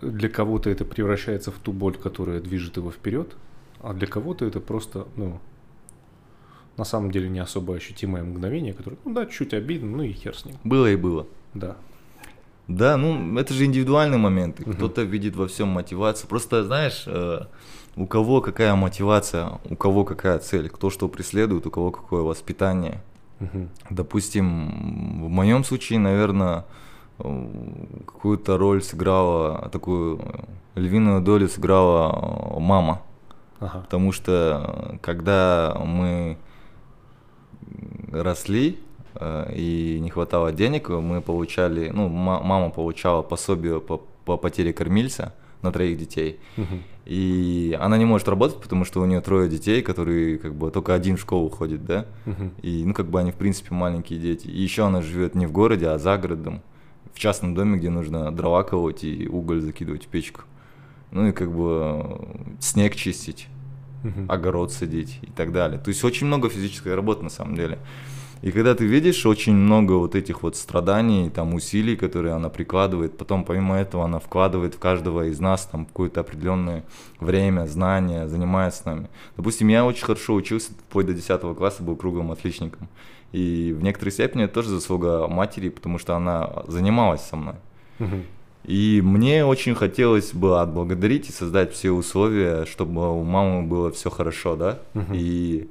для кого-то это превращается в ту боль, которая движет его вперед, а для кого-то это просто, ну, на самом деле не особо ощутимое мгновение, которое, ну да, чуть обидно, ну и хер с ним. Было и было. Да. Да, ну это же индивидуальные моменты. Мгм. Кто-то видит во всем мотивацию. Просто знаешь, э, у кого какая мотивация, у кого какая цель, кто что преследует, у кого какое воспитание. Мгм. Допустим, в моем случае, наверное, какую-то роль сыграла, такую львиную долю сыграла мама. Ага. Потому что когда мы росли э, и не хватало денег, мы получали, ну, ма- мама получала пособие по, по потере кормильца на троих детей. И она не может работать, потому что у нее трое детей, которые как бы только один в школу ходит, да? И, ну, как бы они, в принципе, маленькие дети. И еще она живет не в городе, а за городом, в частном доме, где нужно дрова колоть и уголь закидывать в печку. ну и как бы снег чистить, огород садить и так далее. То есть очень много физической работы на самом деле. И когда ты видишь очень много вот этих вот страданий, там усилий, которые она прикладывает, потом помимо этого она вкладывает в каждого из нас там какое-то определенное время, знания, занимается с нами. Допустим, я очень хорошо учился, вплоть до 10 класса был круглым отличником. И в некоторой степени это тоже заслуга матери, потому что она занималась со мной. И мне очень хотелось бы отблагодарить и создать все условия, чтобы у мамы было все хорошо, да. Мгм. И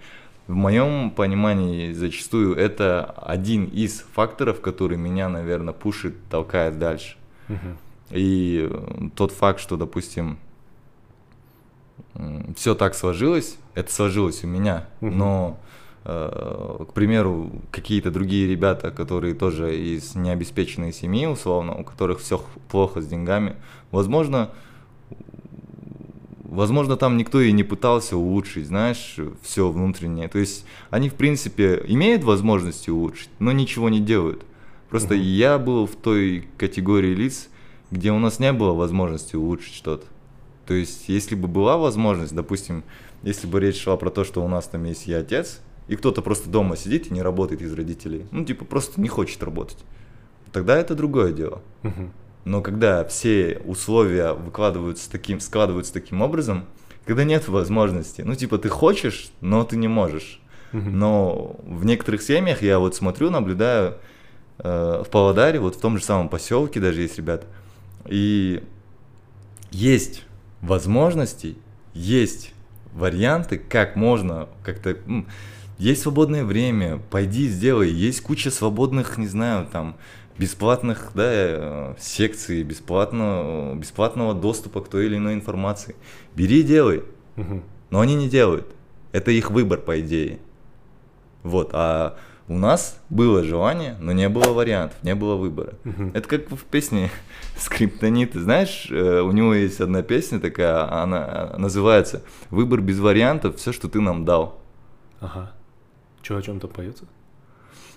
в моем понимании зачастую это один из факторов, который меня, наверное, пушит, толкает дальше. И э, тот факт, что, допустим, все так сложилось, это сложилось у меня, но, э, к примеру, какие-то другие ребята, которые тоже из необеспеченной семьи, условно, у которых все плохо с деньгами, возможно, возможно, там никто и не пытался улучшить, знаешь, все внутреннее. То есть они, в принципе, имеют возможности улучшить, но ничего не делают. Просто Мгм. я был в той категории лиц, где у нас не было возможности улучшить что-то. То есть, если бы была возможность, допустим, если бы речь шла про то, что у нас там есть и отец, и кто-то просто дома сидит и не работает из родителей, ну, типа, просто не хочет работать, тогда это другое дело. Мгм. Но когда все условия выкладываются таким, складываются таким образом, когда нет возможности, ну, типа, ты хочешь, но ты не можешь. Но в некоторых семьях я вот смотрю, наблюдаю э, в Павлодаре, вот в том же самом поселке даже есть ребята, и есть возможности, есть варианты, как можно как-то... Есть свободное время, пойди сделай, есть куча свободных, не знаю, там, бесплатных да, э, секций, бесплатно, бесплатного доступа к той или иной информации. Бери и делай. Мгм. Но они не делают. Это их выбор, по идее. Вот, а у нас было желание, но не было вариантов, не было выбора. Мгм. Это как в песне Скриптонит. Знаешь, э, у него есть одна песня такая, она называется «Выбор без вариантов, все, что ты нам дал». Ага. Че о чем-то поется?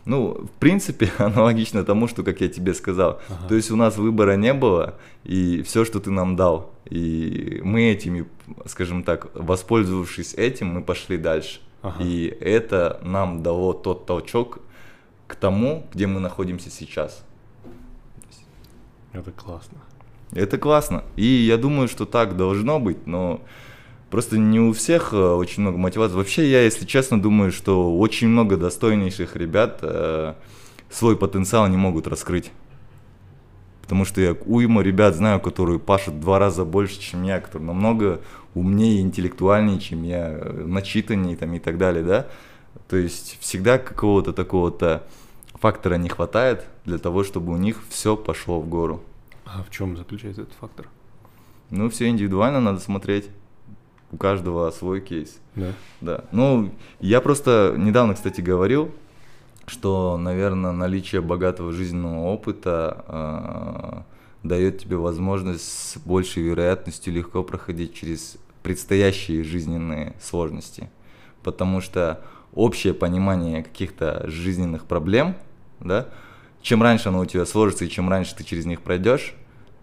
Ну, в принципе, аналогично тому, что, как я тебе сказал. Ага. То есть у нас выбора не было, и все, что ты нам дал. И мы этими, скажем так, воспользовавшись этим, мы пошли дальше. Ага. И это нам дало тот толчок к тому, где мы находимся сейчас. Это классно. Это классно. И я думаю, что так должно быть, но просто не у всех э, очень много мотивации. Вообще, я, если честно, думаю, что очень много достойнейших ребят э, свой потенциал не могут раскрыть. Потому что я уйма ребят знаю, которые пашут два раза больше, чем я, которые намного умнее и интеллектуальнее, чем я, э, начитаннее там, и так далее, да. То есть всегда какого-то такого-то фактора не хватает для того, чтобы у них все пошло в гору. А в чем заключается этот фактор? Ну, все индивидуально надо смотреть. У каждого свой кейс. Да. Да. Ну, я просто недавно, кстати, говорил, что, наверное, наличие богатого жизненного опыта э, дает тебе возможность с большей вероятностью легко проходить через предстоящие жизненные сложности. Потому что общее понимание каких-то жизненных проблем, да, чем раньше оно у тебя сложится и чем раньше ты через них пройдешь,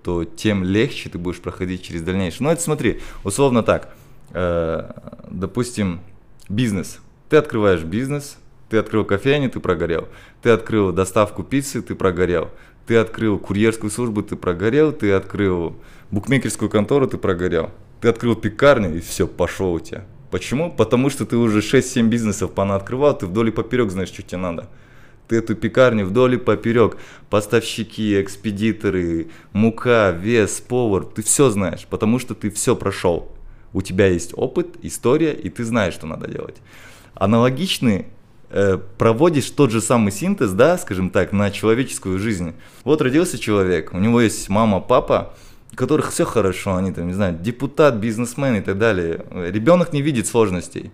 то тем легче ты будешь проходить через дальнейшее. Ну, это смотри, условно так, допустим, бизнес. Ты открываешь бизнес, ты открыл кофейню, ты прогорел. Ты открыл доставку пиццы, ты прогорел. Ты открыл курьерскую службу, ты прогорел. Ты открыл букмекерскую контору, ты прогорел. Ты открыл пекарню, и все, пошел у тебя. Почему? Потому что ты уже 6-7 бизнесов понаоткрывал, ты вдоль и поперек знаешь, что тебе надо. Ты эту пекарню вдоль и поперек, поставщики, экспедиторы, мука, вес, повар, ты все знаешь, потому что ты все прошел. У тебя есть опыт, история, и ты знаешь, что надо делать. Аналогичный э, проводишь тот же самый синтез, да, скажем так, на человеческую жизнь. Вот родился человек, у него есть мама, папа, у которых все хорошо, они там, не знаю, депутат, бизнесмен и так далее. Ребенок не видит сложностей.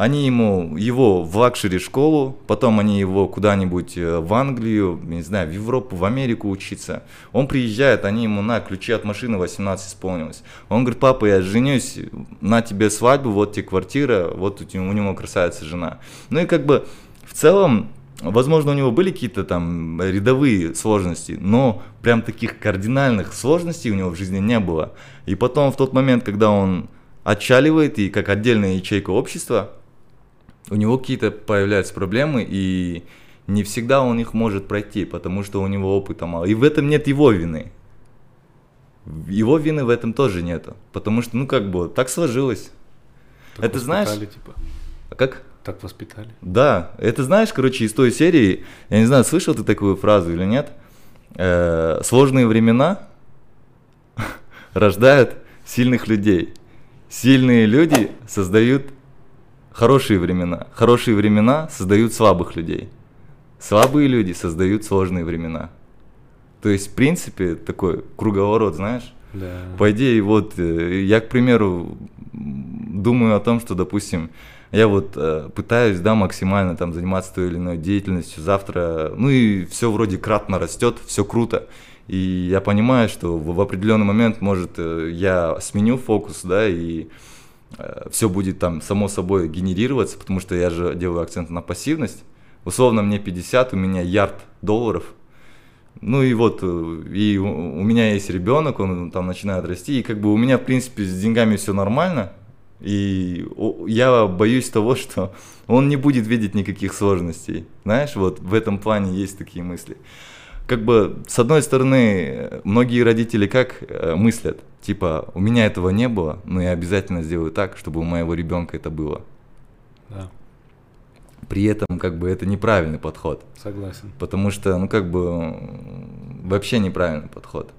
Они ему, его в лакшери школу, потом они его куда-нибудь э, в Англию, не знаю, в Европу, в Америку учиться. Он приезжает, они ему на ключи от машины 18 исполнилось. Он говорит, папа, я женюсь, на тебе свадьбу, вот тебе квартира, вот у него красавица жена. Ну и как бы в целом возможно, у него были какие-то там рядовые сложности, но прям таких кардинальных сложностей у него в жизни не было. И потом в тот момент, когда он отчаливает и как отдельная ячейка общества, у него какие-то появляются проблемы, и не всегда он их может пройти, потому что у него опыта мало. И в этом нет его вины. Его вины в этом тоже нету. Потому что, ну как бы, так сложилось. Так Это знаешь- типа. А как? Так воспитали. Да, это знаешь, короче, из той серии, я не знаю, слышал ты такую фразу или нет, Э, сложные времена рождают сильных людей. Сильные люди создают хорошие времена. Хорошие времена создают слабых людей. Слабые люди создают сложные времена. То есть, в принципе, такой круговорот, знаешь? Да. По идее, вот э, я, к примеру, думаю о том, что, допустим, я вот э, пытаюсь, да, максимально там заниматься той или иной деятельностью завтра, ну и все вроде кратно растет, все круто. И я понимаю, что в, в определенный момент, может, э, я сменю фокус, да, и все будет там само собой генерироваться, потому что я же делаю акцент на пассивность. Условно мне 50, у меня ярд долларов, ну и вот, э, и у меня есть ребенок, он там начинает расти, и как бы у меня, в принципе, с деньгами все нормально, и я боюсь того, что он не будет видеть никаких сложностей. Знаешь, вот в этом плане есть такие мысли. Как бы, с одной стороны, многие родители как э, мыслят? Типа, у меня этого не было, но я обязательно сделаю так, чтобы у моего ребенка это было. Да, При этом, как бы, это неправильный подход. согласен. Потому что, ну, как бы, вообще неправильный подход.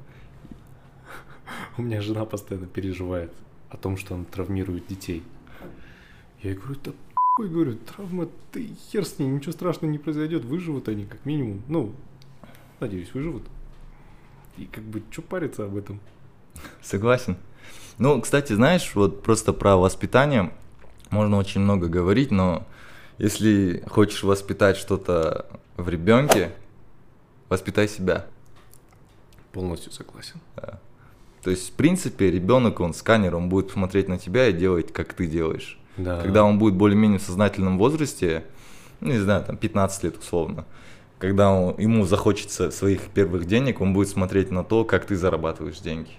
У меня жена постоянно переживает о том, что он травмирует детей. Я ей говорю, да ой, говорю, травма, ты хер с ней, ничего страшного не произойдет, выживут они как минимум. Ну, надеюсь, выживут. И как бы, что париться об этом? Согласен. Ну, кстати, знаешь, вот просто про воспитание можно очень много говорить, но если хочешь воспитать что-то в ребенке, воспитай себя. Полностью согласен. То есть, в принципе, ребенок, он сканер, он будет смотреть на тебя и делать, как ты делаешь. Да. Когда он будет более-менее в сознательном возрасте, ну, не знаю, там 15 лет условно, когда он- ему захочется своих первых денег, он будет смотреть на то, как ты зарабатываешь деньги.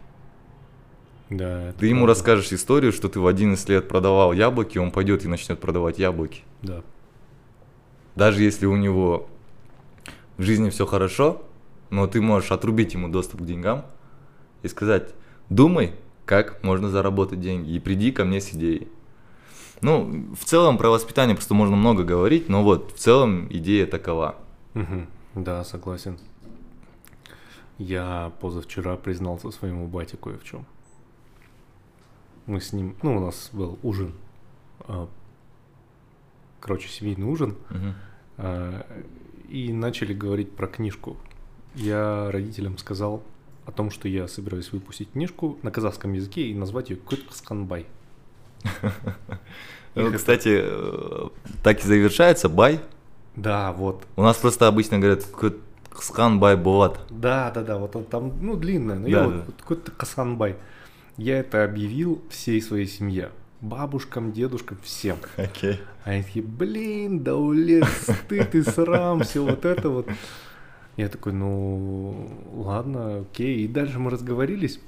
Да, Ты ему правда. расскажешь историю, что ты в 11 лет продавал яблоки, он пойдет и начнет продавать яблоки. Да. Даже если у него в жизни все хорошо, но ты можешь отрубить ему доступ к деньгам и сказать, думай, как можно заработать деньги, и приди ко мне с идеей. Ну, в целом про воспитание просто можно много говорить, но вот в целом идея такова. Да, согласен. Я позавчера признался своему бате кое в чем. Мы с ним, ну, у нас был ужин, а, короче, семейный ужин, а, и начали говорить про книжку. Я родителям сказал о том, что я собираюсь выпустить книжку на казахском языке и назвать ее Кытксканбай. Ну, кстати, э, так и завершается бай. Да, вот. У нас просто обычно говорят Ксхан бай буват. Да, да, да, вот он там, ну, длинное, но Да, я да. вот, какой-то Касанбай. Я это объявил всей своей семье. Бабушкам, дедушкам, всем. Окей. А они такие, блин, да улез, стыд и срам, все вот это вот. Я такой, ну, ладно, окей. И дальше мы разговорились.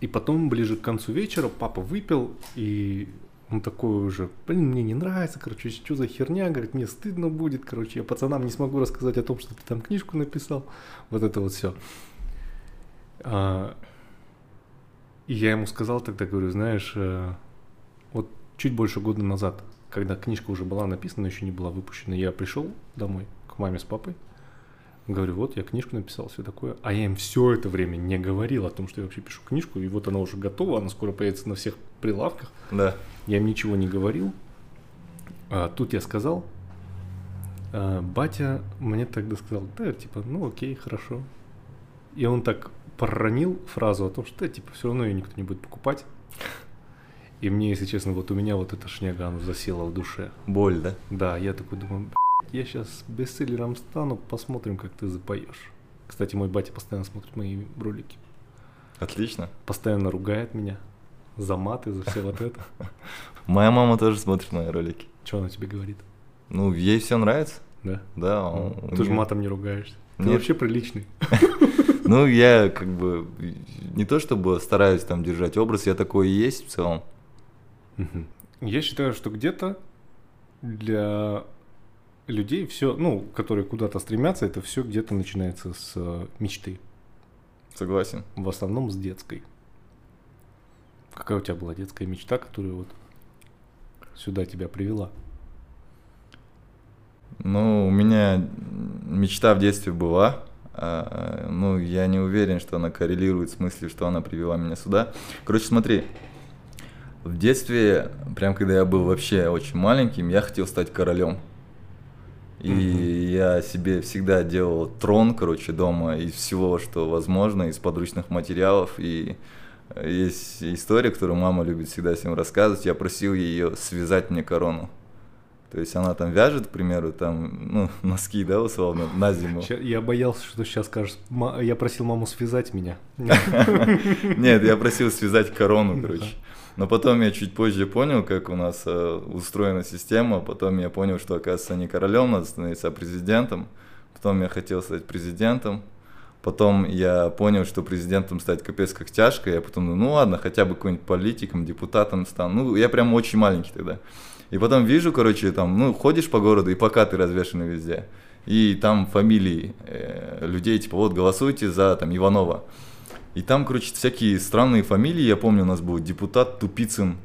И потом, ближе к концу вечера, папа выпил, и он такой уже, блин, мне не нравится, короче, что за херня, говорит, мне стыдно будет, короче, я пацанам не смогу рассказать о том, что ты там книжку написал, вот это вот все. и я ему сказал тогда, говорю, знаешь, э, вот чуть больше года назад, когда книжка уже была написана, еще не была выпущена, я пришел домой к маме с папой, говорю, вот я книжку написал, все такое, а я им все это время не говорил о том, что я вообще пишу книжку, и вот она уже готова, она скоро появится на всех прилавках, Да. я им ничего не говорил. А, тут я сказал, а, батя мне тогда сказал, да, типа, ну окей, хорошо. И он так проронил фразу о том, что, да, типа, все равно ее никто не будет покупать. И мне, если честно, вот у меня вот эта шняга, она засела в душе. Боль, да? Да, я такой думаю, «Блядь, я сейчас бестселлером стану, посмотрим, как ты запоешь. Кстати, мой батя постоянно смотрит мои ролики. Отлично. Постоянно ругает меня за маты, за все вот это. Моя мама тоже смотрит мои ролики. Что она тебе говорит? Ну, ей все нравится. Да? Да, он- Ну, у Ты же матом не ругаешься. Ты Нет. вообще приличный. Ну, я как бы не то чтобы стараюсь там держать образ, я такой и есть в целом. Я считаю, что где-то для людей все, ну, которые куда-то стремятся, это все где-то начинается с э, мечты. Согласен. В основном с детской. Какая у тебя была детская мечта, которая вот сюда тебя привела? Ну, у меня мечта в детстве была. а, Ну, я не уверен, что она коррелирует в смысле, что она привела меня сюда. Короче, смотри. В детстве, прям когда я был вообще очень маленьким, я хотел стать королем. И Мгм. я себе всегда делал трон, короче, дома из всего, что возможно, из подручных материалов. И есть история, которую мама любит всегда всем рассказывать. Я просил ее связать мне корону. То есть она там вяжет, к примеру, там, ну, носки, да, условно, на зиму. Я боялся, что сейчас скажешь, «Ма- я просил маму связать меня. Нет, я просил связать корону, короче. Но потом я чуть позже понял, как у нас э, устроена система. Потом я понял, что, оказывается, не королем надо становиться, а президентом. Потом я хотел стать президентом. Потом я понял, что президентом стать капец как тяжко. Я потом ну ладно, хотя бы какой-нибудь политиком, депутатом стану. Ну, я прям очень маленький тогда. И потом вижу, короче, там, ну, ходишь по городу, и плакаты развешаны везде. И там фамилии э, людей, типа, вот, голосуйте за, там, Иванова. И там, короче, всякие странные фамилии, я помню, у нас был депутат Тупицын,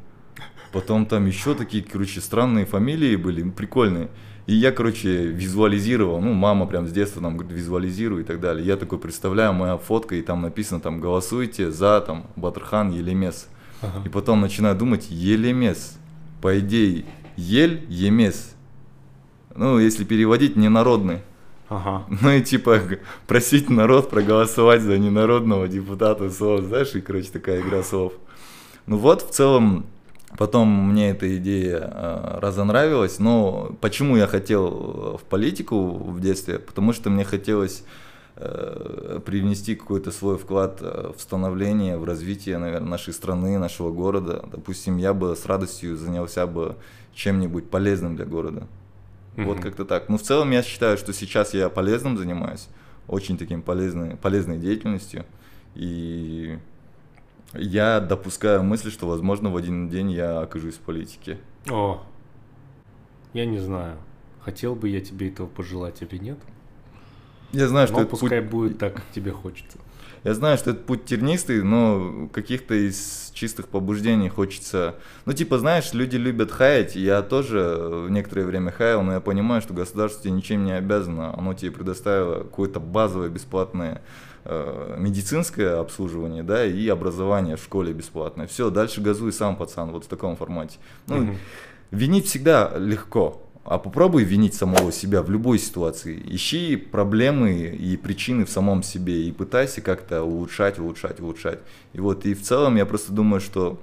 потом там еще такие, короче, странные фамилии были, ну, прикольные. И я, короче, визуализировал, ну, мама прям с детства нам говорит, визуализируй и так далее. Я такой представляю, моя фотка, и там написано, там, голосуйте за, там, Батырхан Елемес. Ага. И потом начинаю думать, Елемес, по идее, Ель, Емес. Ну, если переводить, ненародный. Ага. Ну и типа просить народ проголосовать за ненародного депутата слов, знаешь, и, короче, такая игра слов. Ну вот, в целом, потом мне эта идея э, разонравилась, но почему я хотел э, в политику в детстве? Потому что мне хотелось э, привнести какой-то свой вклад э, в становление, в развитие, наверное, нашей страны, нашего города. Допустим, я бы с радостью занялся бы чем-нибудь полезным для города. Вот Мгм. как-то так. Ну, в целом, я считаю, что сейчас я полезным занимаюсь, очень таким полезной, полезной деятельностью. И я допускаю мысль, что, возможно, в один день я окажусь в политике. О, я не знаю, хотел бы я тебе этого пожелать или нет. Я знаю, что Но это путь, пускай будет так, как тебе хочется. Я знаю, что это путь тернистый, но каких-то из чистых побуждений хочется... Ну, типа, знаешь, люди любят хаять, я тоже в некоторое время хаял, но я понимаю, что государство тебе ничем не обязано. Оно тебе предоставило какое-то базовое бесплатное э, медицинское обслуживание, да, и образование в школе бесплатное. Все, дальше газуй сам, пацан, вот в таком формате. Ну, Мгм. Винить всегда легко, а попробуй винить самого себя в любой ситуации. Ищи проблемы и причины в самом себе и пытайся как-то улучшать, улучшать, улучшать. И вот и в целом я просто думаю, что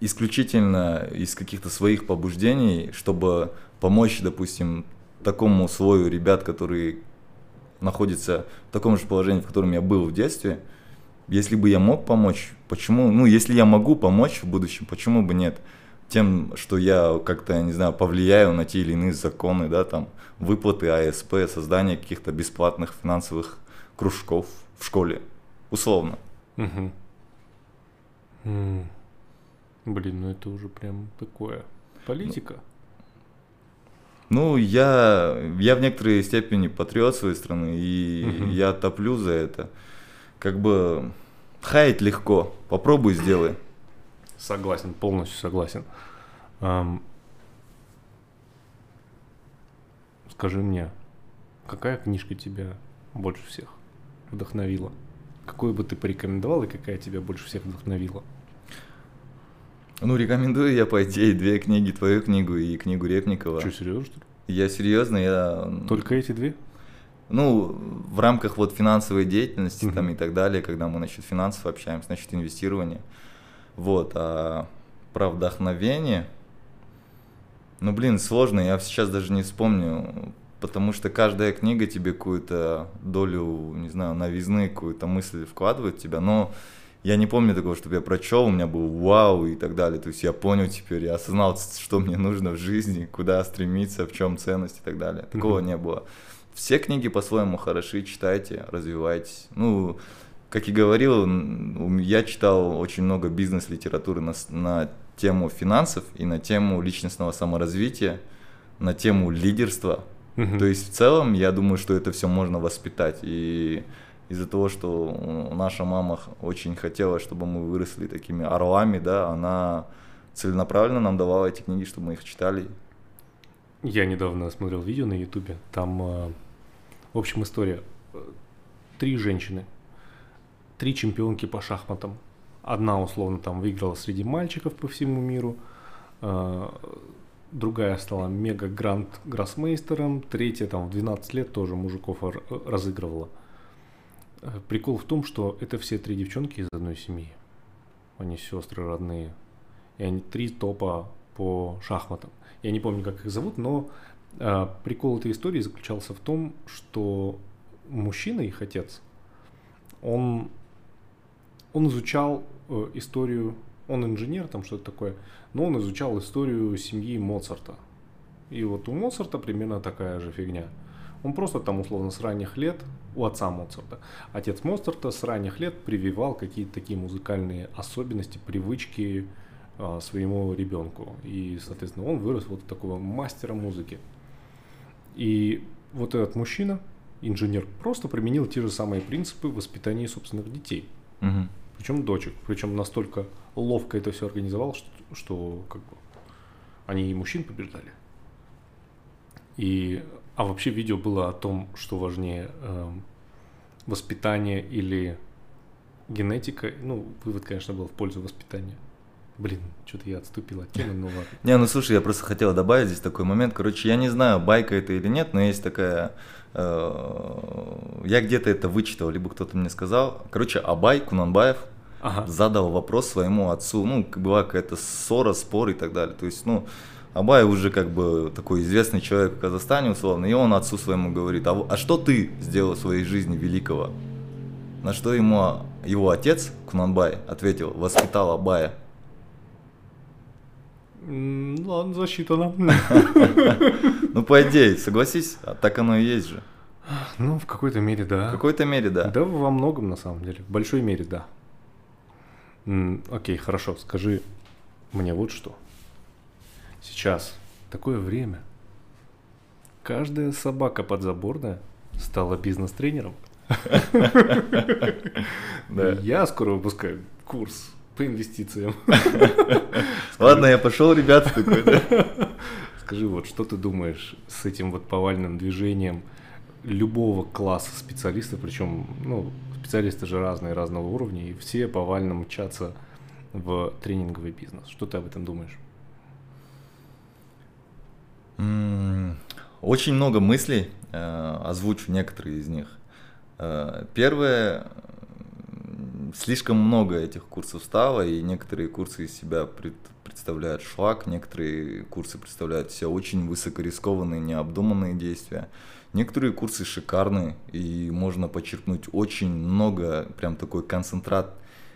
исключительно из каких-то своих побуждений, чтобы помочь, допустим, такому слою ребят, которые находятся в таком же положении, в котором я был в детстве, если бы я мог помочь, почему, ну, если я могу помочь в будущем, почему бы нет? Тем, что я как-то, не знаю, повлияю на те или иные законы, да, там, выплаты АСП, создание каких-то бесплатных финансовых кружков в школе, условно. Мгм. М. Блин, ну это уже прям такое. Политика. Ну, я, я в некоторой степени патриот своей страны, и Мгм. я топлю за это. Как бы хаять легко, попробуй, сделай. Согласен, полностью согласен. Ам, Скажи мне, какая книжка тебя больше всех вдохновила? Какую бы ты порекомендовал и какая тебя больше всех вдохновила? Ну, рекомендую я пойти две книги, твою книгу и книгу Репникова. Что, серьезно, что ли? Я серьезно, я... Только эти две? Ну, в рамках вот финансовой деятельности там и так далее, когда мы насчет финансов общаемся, насчет инвестирования. Вот, а про вдохновение, ну, блин, сложно, я сейчас даже не вспомню, потому что каждая книга тебе какую-то долю, не знаю, новизны, какую-то мысль вкладывает в тебя, но я не помню такого, чтобы я прочел, у меня был вау и так далее. То есть я понял теперь, я осознал, что мне нужно в жизни, куда стремиться, в чем ценность и так далее. Такого mm-hmm. не было. Все книги по-своему хороши, читайте, развивайтесь. Ну, как и говорил, я читал очень много бизнес-литературы на, на тему финансов и на тему личностного саморазвития, на тему лидерства. Mm-hmm. То есть в целом я думаю, что это все можно воспитать. И из-за того, что наша мама очень хотела, чтобы мы выросли такими орлами, да, она целенаправленно нам давала эти книги, чтобы мы их читали. Я недавно смотрел видео на ютубе, там, э, в общем, история. Три женщины, три чемпионки по шахматам. Одна, условно, там выиграла среди мальчиков по всему миру, э, другая стала мега-гранд-гроссмейстером, третья там в 12 лет тоже мужиков разыгрывала. Э, прикол в том, что это все три девчонки из одной семьи. Они сестры родные. И они три топа по шахматам. Я не помню, как их зовут, но э, прикол этой истории заключался в том, что мужчина, их отец, он, он изучал э, историю, он инженер, там что-то такое, но он изучал историю семьи Моцарта. И вот у Моцарта примерно такая же фигня – он просто там условно с ранних лет, у отца Моцарта, отец Моцарта с ранних лет прививал какие-то такие музыкальные особенности, привычки а, своему ребенку. И, соответственно, он вырос вот такого мастера музыки. И вот этот мужчина, инженер, просто применил те же самые принципы в воспитании собственных детей. Угу. Причем дочек. Причем настолько ловко это все организовал, что, что как бы они и мужчин побеждали. И а вообще видео было о том, что важнее э, воспитание или генетика. Ну, вывод, конечно, был в пользу воспитания. Блин, что-то я отступил от темы, ну ладно. Не, ну слушай, я просто хотел добавить здесь такой момент. Короче, я не знаю, байка это или нет, но есть такая... Э, я где-то это вычитал, либо кто-то мне сказал. Короче, Абай Кунанбаев ага. задал вопрос своему отцу. Ну, была какая-то ссора, спор и так далее. То есть, ну, Абай уже как бы такой известный человек в Казахстане условно, и он отцу своему говорит, а, а что ты сделал в своей жизни великого? На что ему его отец, Кунанбай, ответил, воспитал Абая. Ладно, засчитано. Ну, по идее, согласись, а так оно и есть же. Ну, в какой-то мере, да. В какой-то мере, да. Да, во многом, на самом деле. В большой мере, да. Окей, хорошо, скажи мне вот что. Сейчас такое время. Каждая собака подзаборная стала бизнес-тренером. Я скоро выпускаю курс по инвестициям. Ладно, я пошел, ребят, Скажи, вот что ты думаешь с этим вот повальным движением любого класса специалистов, причем, ну, специалисты же разные, разного уровня, и все повально мчатся в тренинговый бизнес. Что ты об этом думаешь? Очень много мыслей, э, озвучу некоторые из них. Э, первое, слишком много этих курсов стало, и некоторые курсы из себя представляют шлак, некоторые курсы представляют все очень высокорискованные, необдуманные действия. Некоторые курсы шикарные, и можно подчеркнуть очень много, прям такой концентрат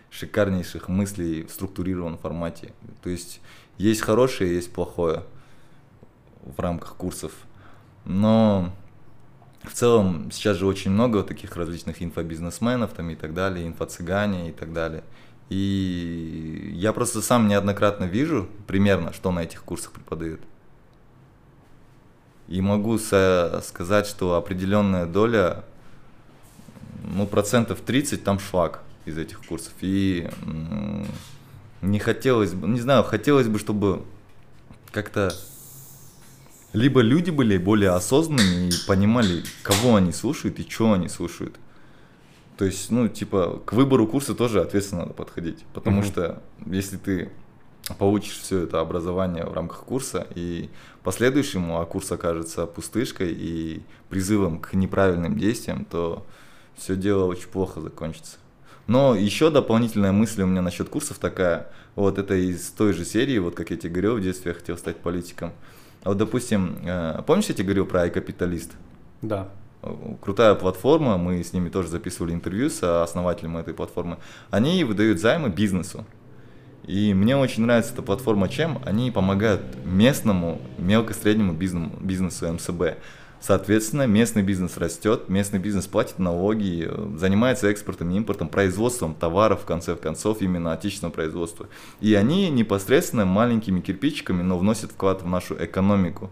шикарнейших мыслей в структурированном формате. То есть есть хорошее, есть плохое в рамках курсов. Но в целом сейчас же очень много таких различных инфобизнесменов там и так далее, инфо-цыгане и так далее. И я просто сам неоднократно вижу примерно, что на этих курсах преподают. И могу сказать, что определенная доля, ну, процентов 30 там шлак из этих курсов. И не хотелось бы, не знаю, хотелось бы, чтобы как-то либо люди были более осознанными и понимали, кого они слушают и что они слушают. То есть, ну, типа, к выбору курса тоже ответственно надо подходить. Потому mm-hmm. что если ты получишь все это образование в рамках курса, и последующему, а курс окажется пустышкой и призывом к неправильным действиям, то все дело очень плохо закончится. Но еще дополнительная мысль у меня насчет курсов такая, вот это из той же серии, вот как я тебе говорил, в детстве я хотел стать политиком. А вот, допустим, э, помнишь, я тебе говорил про iCapitalist? Да. крутая платформа, мы с ними тоже записывали интервью с основателем этой платформы. Они выдают займы бизнесу. И мне очень нравится эта платформа чем? Они помогают местному, мелко-среднему бизнесу, МСБ. Соответственно, местный бизнес растет, местный бизнес платит налоги, занимается экспортом, импортом, производством товаров, в конце концов, именно отечественного производства. И они непосредственно маленькими кирпичиками, но вносят вклад в нашу экономику.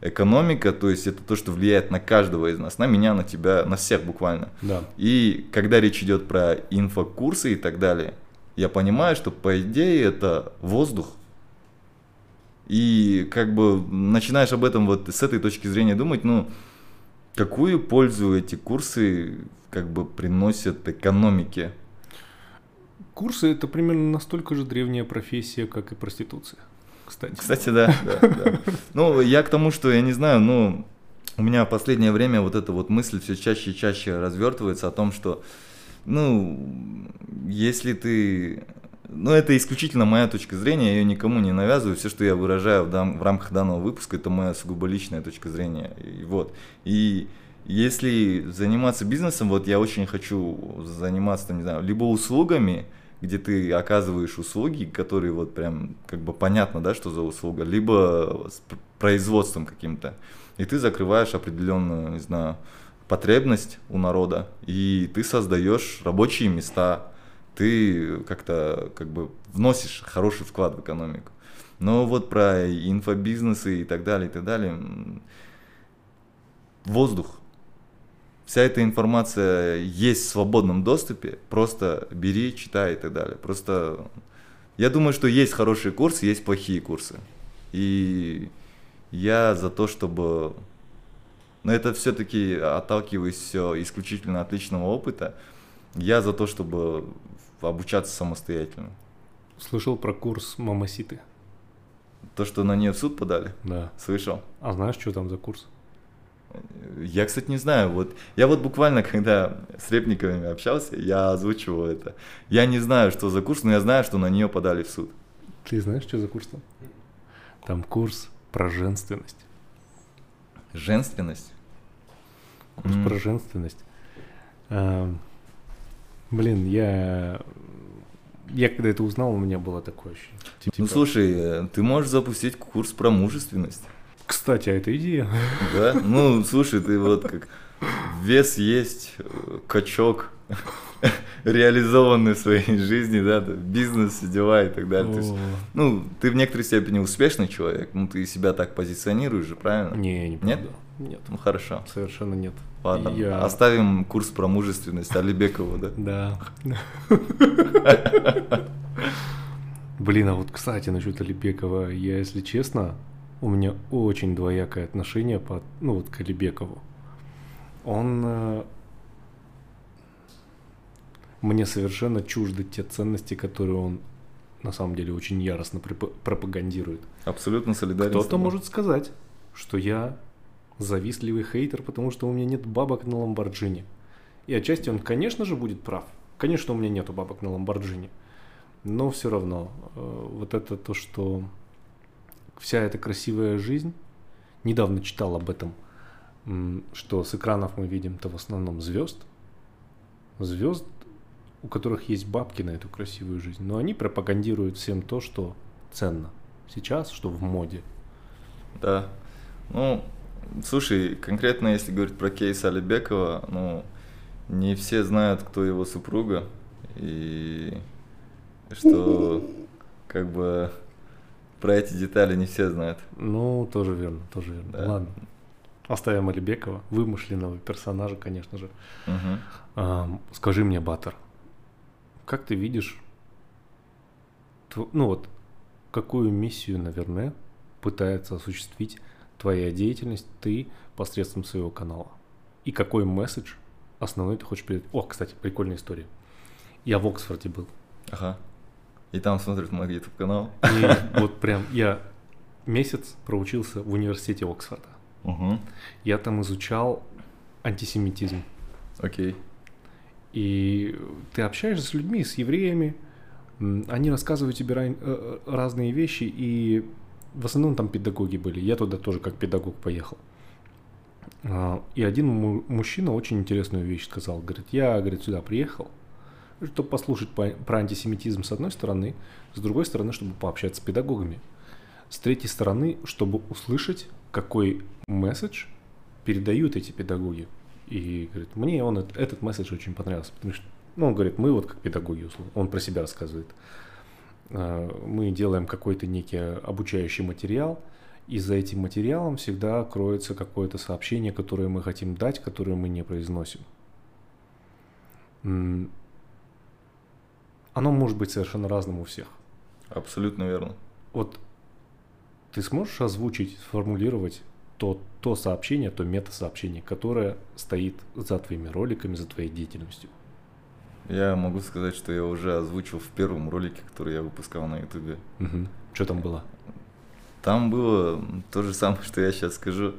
Экономика, то есть это то, что влияет на каждого из нас, на меня, на тебя, на всех буквально. Да. И когда речь идет про инфокурсы и так далее, я понимаю, что по идее это воздух. И как бы начинаешь об этом вот с этой точки зрения думать, ну, какую пользу эти курсы как бы приносят экономике? Курсы это примерно настолько же древняя профессия, как и проституция. Кстати. Кстати, да, да, да. Ну, я к тому, что я не знаю, ну, у меня в последнее время вот эта вот мысль все чаще и чаще развертывается о том, что ну, если ты... Ну, это исключительно моя точка зрения, я ее никому не навязываю. Все, что я выражаю в, дан... в рамках данного выпуска, это моя сугубо личная точка зрения. И вот. И если заниматься бизнесом, вот я очень хочу заниматься, не знаю, либо услугами, где ты оказываешь услуги, которые вот прям как бы понятно, да, что за услуга, либо с производством каким-то. И ты закрываешь определенную, не знаю, потребность у народа, и ты создаешь рабочие места, ты как-то как бы вносишь хороший вклад в экономику. Но вот про инфобизнесы и так далее, и так далее, воздух. Вся эта информация есть в свободном доступе, просто бери, читай и так далее. Просто я думаю, что есть хорошие курсы, есть плохие курсы. И я за то, чтобы но это все-таки отталкиваясь все исключительно от личного опыта. Я за то, чтобы обучаться самостоятельно. Слышал про курс Мамаситы? То, что на нее в суд подали? Да. Слышал. А знаешь, что там за курс? Я, кстати, не знаю. Вот я вот буквально, когда с репниками общался, я озвучивал это. Я не знаю, что за курс, но я знаю, что на нее подали в суд. Ты знаешь, что за курс там? Там курс про женственность. Женственность? Курс mm. про женственность. А, блин, я... Я когда это узнал, у меня было такое ощущение. Типа... Ну слушай, ты можешь запустить курс про мужественность. Кстати, а это идея. Да? Ну, слушай, ты вот как вес есть, качок, реализованный в своей жизни, да, бизнес, дела и так далее. То есть, ну, ты в некоторой степени успешный человек, ну, ты себя так позиционируешь же, правильно? Не, не Нет? Нет. Ну, хорошо. Совершенно нет. Ладно, Я... оставим курс про мужественность Алибекова, да? Да. Блин, а вот, кстати, насчет Алибекова, я, если честно, у меня очень двоякое отношение по, ну, вот к Алибекову. Он э, мне совершенно чужды те ценности, которые он на самом деле очень яростно пропагандирует. Абсолютно солидарен. Кто-то может сказать, что я завистливый хейтер, потому что у меня нет бабок на Ламборджини. И отчасти он, конечно же, будет прав. Конечно, у меня нету бабок на Ламборджини. Но все равно, э, вот это то, что вся эта красивая жизнь, недавно читал об этом, что с экранов мы видим-то в основном звезд. Звезд у которых есть бабки на эту красивую жизнь, но они пропагандируют всем то, что ценно сейчас, что в моде. Да. Ну, слушай, конкретно если говорить про кейс Алибекова, ну, не все знают, кто его супруга, и что как бы про эти детали не все знают. Ну, тоже верно, тоже верно. Да. Ладно. Оставим Алибекова, вымышленного персонажа, конечно же. Угу. А, скажи мне, Баттер, как ты видишь, ну вот, какую миссию, наверное, пытается осуществить твоя деятельность, ты посредством своего канала? И какой месседж основной ты хочешь передать? О, кстати, прикольная история. Я в Оксфорде был. Ага. И там смотрят мой YouTube канал. И вот прям я месяц проучился в университете Оксфорда. Угу. Я там изучал антисемитизм. Окей. И ты общаешься с людьми, с евреями, они рассказывают тебе э, э, разные вещи, и в основном там педагоги были. Я туда тоже как педагог поехал. А, и один му- мужчина очень интересную вещь сказал. Говорит, я, говорит, сюда приехал, чтобы послушать по- про антисемитизм с одной стороны, с другой стороны, чтобы пообщаться с педагогами. С третьей стороны, чтобы услышать, какой месседж передают эти педагоги. И говорит, мне он этот, месседж очень понравился, потому что, ну, он говорит, мы вот как педагоги, он про себя рассказывает. А, Мы делаем какой-то некий обучающий материал, и за этим материалом всегда кроется какое-то сообщение, которое мы хотим дать, которое мы не произносим. Оно может быть совершенно разным у всех. Абсолютно верно. Вот ты сможешь озвучить, сформулировать то, то сообщение, то мета-сообщение, которое стоит за твоими роликами, за твоей деятельностью? Я могу сказать, что я уже озвучил в первом ролике, который я выпускал на ютубе. Что там было? Там было то же самое, что я сейчас скажу.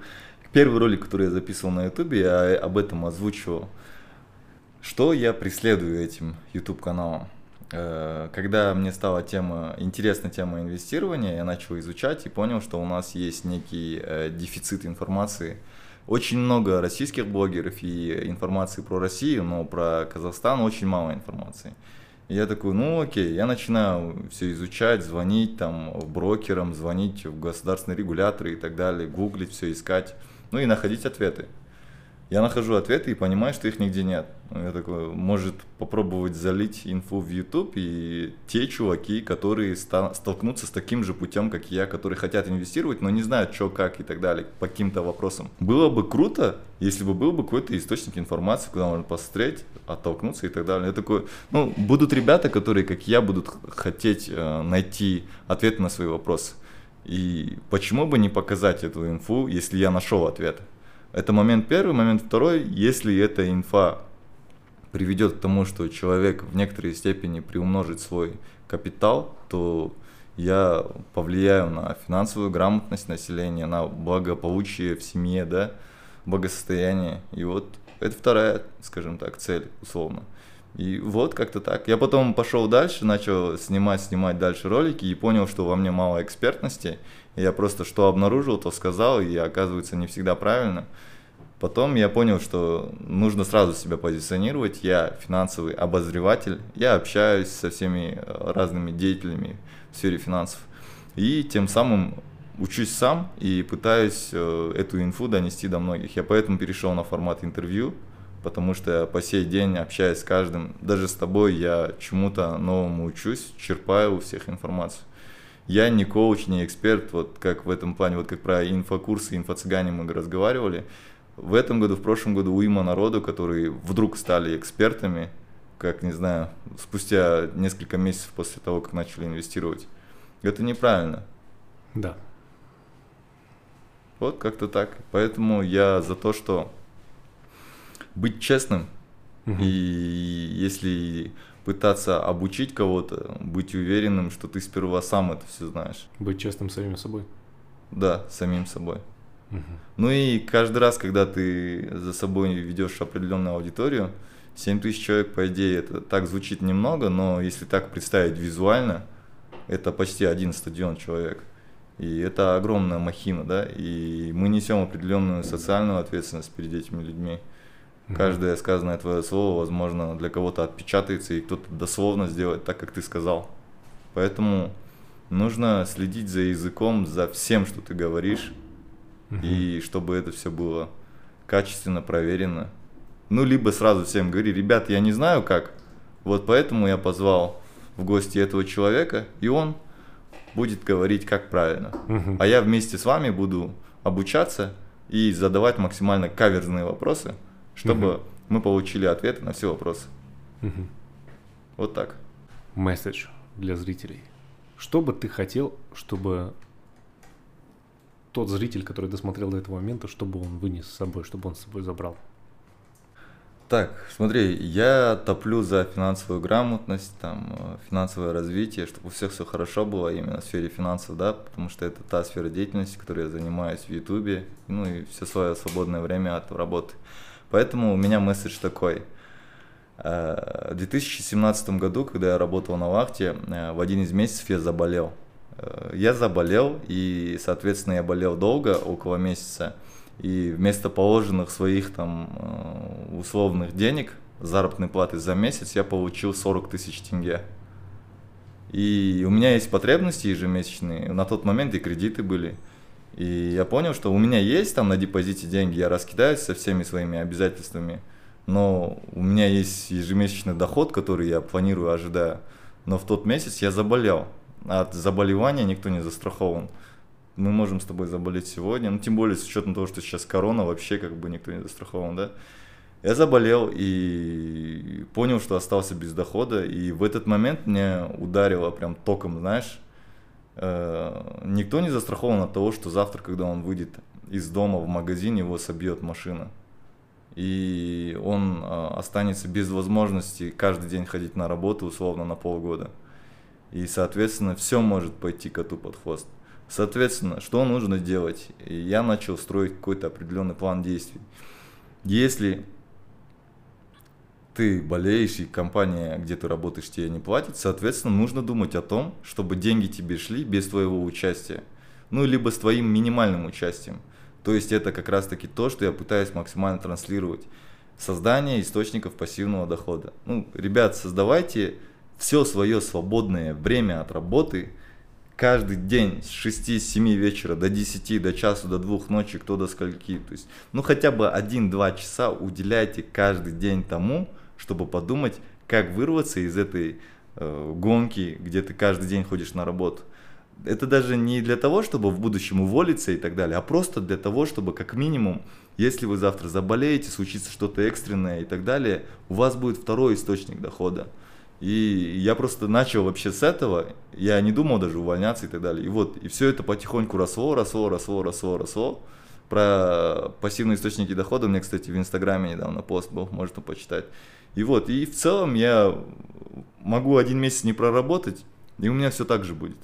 Первый ролик, который я записывал на ютубе, я об этом озвучивал. Что я преследую этим YouTube каналом? Э, Когда мне стала тема, интересна тема инвестирования, я начал изучать и понял, что у нас есть некий э, дефицит информации. Очень много российских блогеров и информации про Россию, но про Казахстан очень мало информации. И я такой, ну окей, я начинаю все изучать, звонить там брокерам, звонить в государственные регуляторы и так далее, гуглить, все искать, ну и находить ответы. Я нахожу ответы и понимаю, что их нигде нет. Я такой, может попробовать залить инфу в YouTube и те чуваки, которые ста- столкнутся с таким же путем, как я, которые хотят инвестировать, но не знают, что, как и так далее, по каким-то вопросам. Было бы круто, если бы был бы какой-то источник информации, куда можно посмотреть, оттолкнуться и так далее. Я такой, ну, будут ребята, которые, как я, будут хотеть э, найти ответы на свои вопросы. И почему бы не показать эту инфу, если я нашел ответ? Это момент первый, момент второй, если эта инфа приведет к тому, что человек в некоторой степени приумножит свой капитал, то я повлияю на финансовую грамотность населения, на благополучие в семье, да, благосостояние. И вот это вторая, скажем так, цель, условно. И вот как-то так. Я потом пошел дальше, начал снимать, снимать дальше ролики и понял, что во мне мало экспертности. Я просто что обнаружил, то сказал, и оказывается не всегда правильно. Потом я понял, что нужно сразу себя позиционировать. Я финансовый обозреватель, я общаюсь со всеми э, разными деятелями в сфере финансов. И тем самым учусь сам и пытаюсь э, эту инфу донести до многих. Я поэтому перешел на формат интервью, потому что по сей день общаюсь с каждым. Даже с тобой я чему-то новому учусь, черпаю у всех информацию. Я не коуч, не эксперт, вот как в этом плане, вот как про инфокурсы, инфо-цыгане мы разговаривали. В этом году, в прошлом году уйма народу, которые вдруг стали экспертами, как, не знаю, спустя несколько месяцев после того, как начали инвестировать. Это неправильно. Да. Вот как-то так. Поэтому я за то, что быть честным, Мгм. и если пытаться обучить кого-то, быть уверенным, что ты сперва сам это все знаешь. Быть честным самим собой. Да, самим собой. Мгм. Ну и каждый раз, когда ты за собой ведешь определенную аудиторию, 7 тысяч человек, по идее, это так звучит немного, но если так представить визуально, это почти один стадион человек. И это огромная махина, да, и мы несем определенную социальную ответственность перед этими людьми. Каждое сказанное твое слово, возможно, для кого-то отпечатается, и кто-то дословно сделает так, как ты сказал. Поэтому нужно следить за языком, за всем, что ты говоришь, Мгм. и чтобы это все было качественно проверено. Ну, либо сразу всем говори, ребят, я не знаю как, вот поэтому я позвал в гости этого человека, и он будет говорить, как правильно. Мгм. А я вместе с вами буду обучаться и задавать максимально каверзные вопросы, чтобы Мгм. мы получили ответы на все вопросы. Мгм. Вот так. Месседж для зрителей. Что бы ты хотел, чтобы тот зритель, который досмотрел до этого момента, чтобы он вынес с собой, чтобы он с собой забрал? Так, смотри, я топлю за финансовую грамотность, там, финансовое развитие, чтобы у всех все хорошо было именно в сфере финансов, да, потому что это та сфера деятельности, которой я занимаюсь в Ютубе, ну и все свое свободное время от работы. Поэтому у меня месседж такой. Э, В 2017 году, когда я работал на вахте, э, в один из месяцев я заболел. Э, Я заболел, и, соответственно, я болел долго, около месяца. и вместо положенных своих там условных денег, заработной платы за месяц, я получил 40 тысяч тенге. И у меня есть потребности ежемесячные, на тот момент и кредиты были. И я понял, что у меня есть там на депозите деньги, я раскидаюсь со всеми своими обязательствами, но у меня есть ежемесячный доход, который я планирую, ожидаю. Но в тот месяц я заболел. От заболевания никто не застрахован. Мы можем с тобой заболеть сегодня, ну тем более с учетом того, что сейчас корона, вообще как бы никто не застрахован, да. Я заболел и понял, что остался без дохода, и в этот момент мне ударило прям током, знаешь, никто не застрахован от того, что завтра, когда он выйдет из дома в магазин, его собьет машина. И он э, останется без возможности каждый день ходить на работу, условно, на полгода. И, соответственно, все может пойти коту под хвост. Соответственно, что нужно делать? И я начал строить какой-то определенный план действий. Если ты болеешь и компания, где ты работаешь, тебе не платит, соответственно, нужно думать о том, чтобы деньги тебе шли без твоего участия. Ну, либо с твоим минимальным участием. То есть это как раз-таки то, что я пытаюсь максимально транслировать. Создание источников пассивного дохода. Ну, ребят, создавайте все свое свободное время от работы каждый день с 6-7 вечера до 10, до часу, до 2 ночи, кто до скольки. То есть, ну хотя бы 1-2 часа уделяйте каждый день тому, чтобы подумать, как вырваться из этой э, гонки, где ты каждый день ходишь на работу. Это даже не для того, чтобы в будущем уволиться и так далее, а просто для того, чтобы как минимум, если вы завтра заболеете, случится что-то экстренное и так далее, у вас будет второй источник дохода. И я просто начал вообще с этого, я не думал даже увольняться и так далее. И вот, и все это потихоньку росло, росло, росло, росло, росло. Про пассивные источники дохода у меня, кстати, в Инстаграме недавно пост был, можно почитать. И вот, и в целом я могу один месяц не проработать, и у меня все так же будет.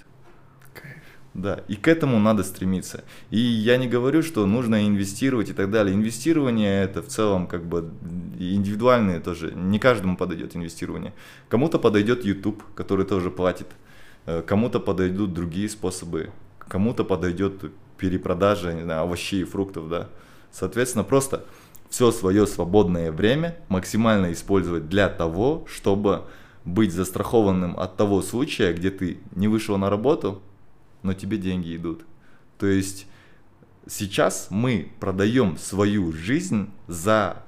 Да, и к этому надо стремиться. И я не говорю, что нужно инвестировать и так далее. Инвестирование это в целом как бы индивидуальное тоже. Не каждому подойдет инвестирование. Кому-то подойдет YouTube, который тоже платит. Э, кому-то подойдут другие способы. Кому-то подойдет перепродажа не знаю, овощей и фруктов, да. Соответственно, просто все свое свободное время максимально использовать для того, чтобы быть застрахованным от того случая, где ты не вышел на работу, но тебе деньги идут. То есть сейчас мы продаем свою жизнь за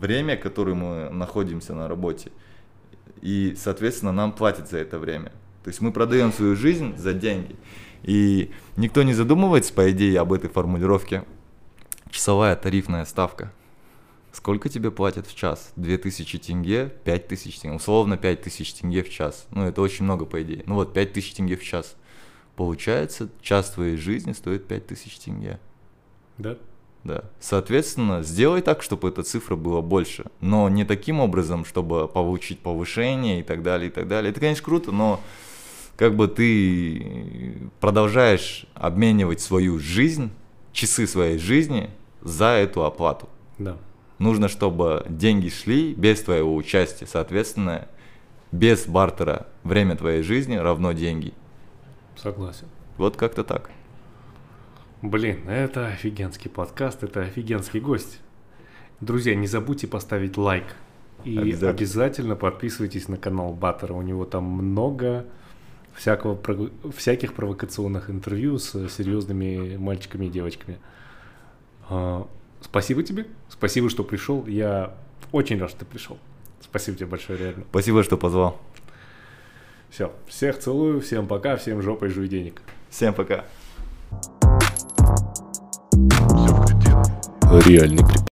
время, которое мы находимся на работе. И, соответственно, нам платят за это время. То есть мы продаем свою жизнь за деньги. И никто не задумывается, по идее, об этой формулировке. Часовая тарифная ставка. Сколько тебе платят в час? 2000 тенге, 5000 тенге. Условно 5000 тенге в час. Ну, это очень много, по идее. Ну вот, 5000 тенге в час. Получается, час твоей жизни стоит 5000 тенге. Да? Да. Соответственно, сделай так, чтобы эта цифра была больше. Но не таким образом, чтобы получить повышение и так далее, и так далее. Это, конечно, круто, но как бы ты продолжаешь обменивать свою жизнь, часы своей жизни за эту оплату. Да. Нужно, чтобы деньги шли без твоего участия. Соответственно, без бартера время твоей жизни равно деньги. Согласен. Вот как-то так. Блин, это офигенский подкаст, это офигенский гость. Друзья, не забудьте поставить лайк. И обязательно, обязательно подписывайтесь на канал Баттера. У него там много всякого, всяких провокационных интервью с серьезными мальчиками и девочками. А, спасибо тебе, спасибо, что пришел. Я очень рад, что ты пришел. Спасибо тебе большое, реально. Спасибо, что позвал. Все, всех целую, всем пока, всем жопой жуй денег. Всем пока. Реальный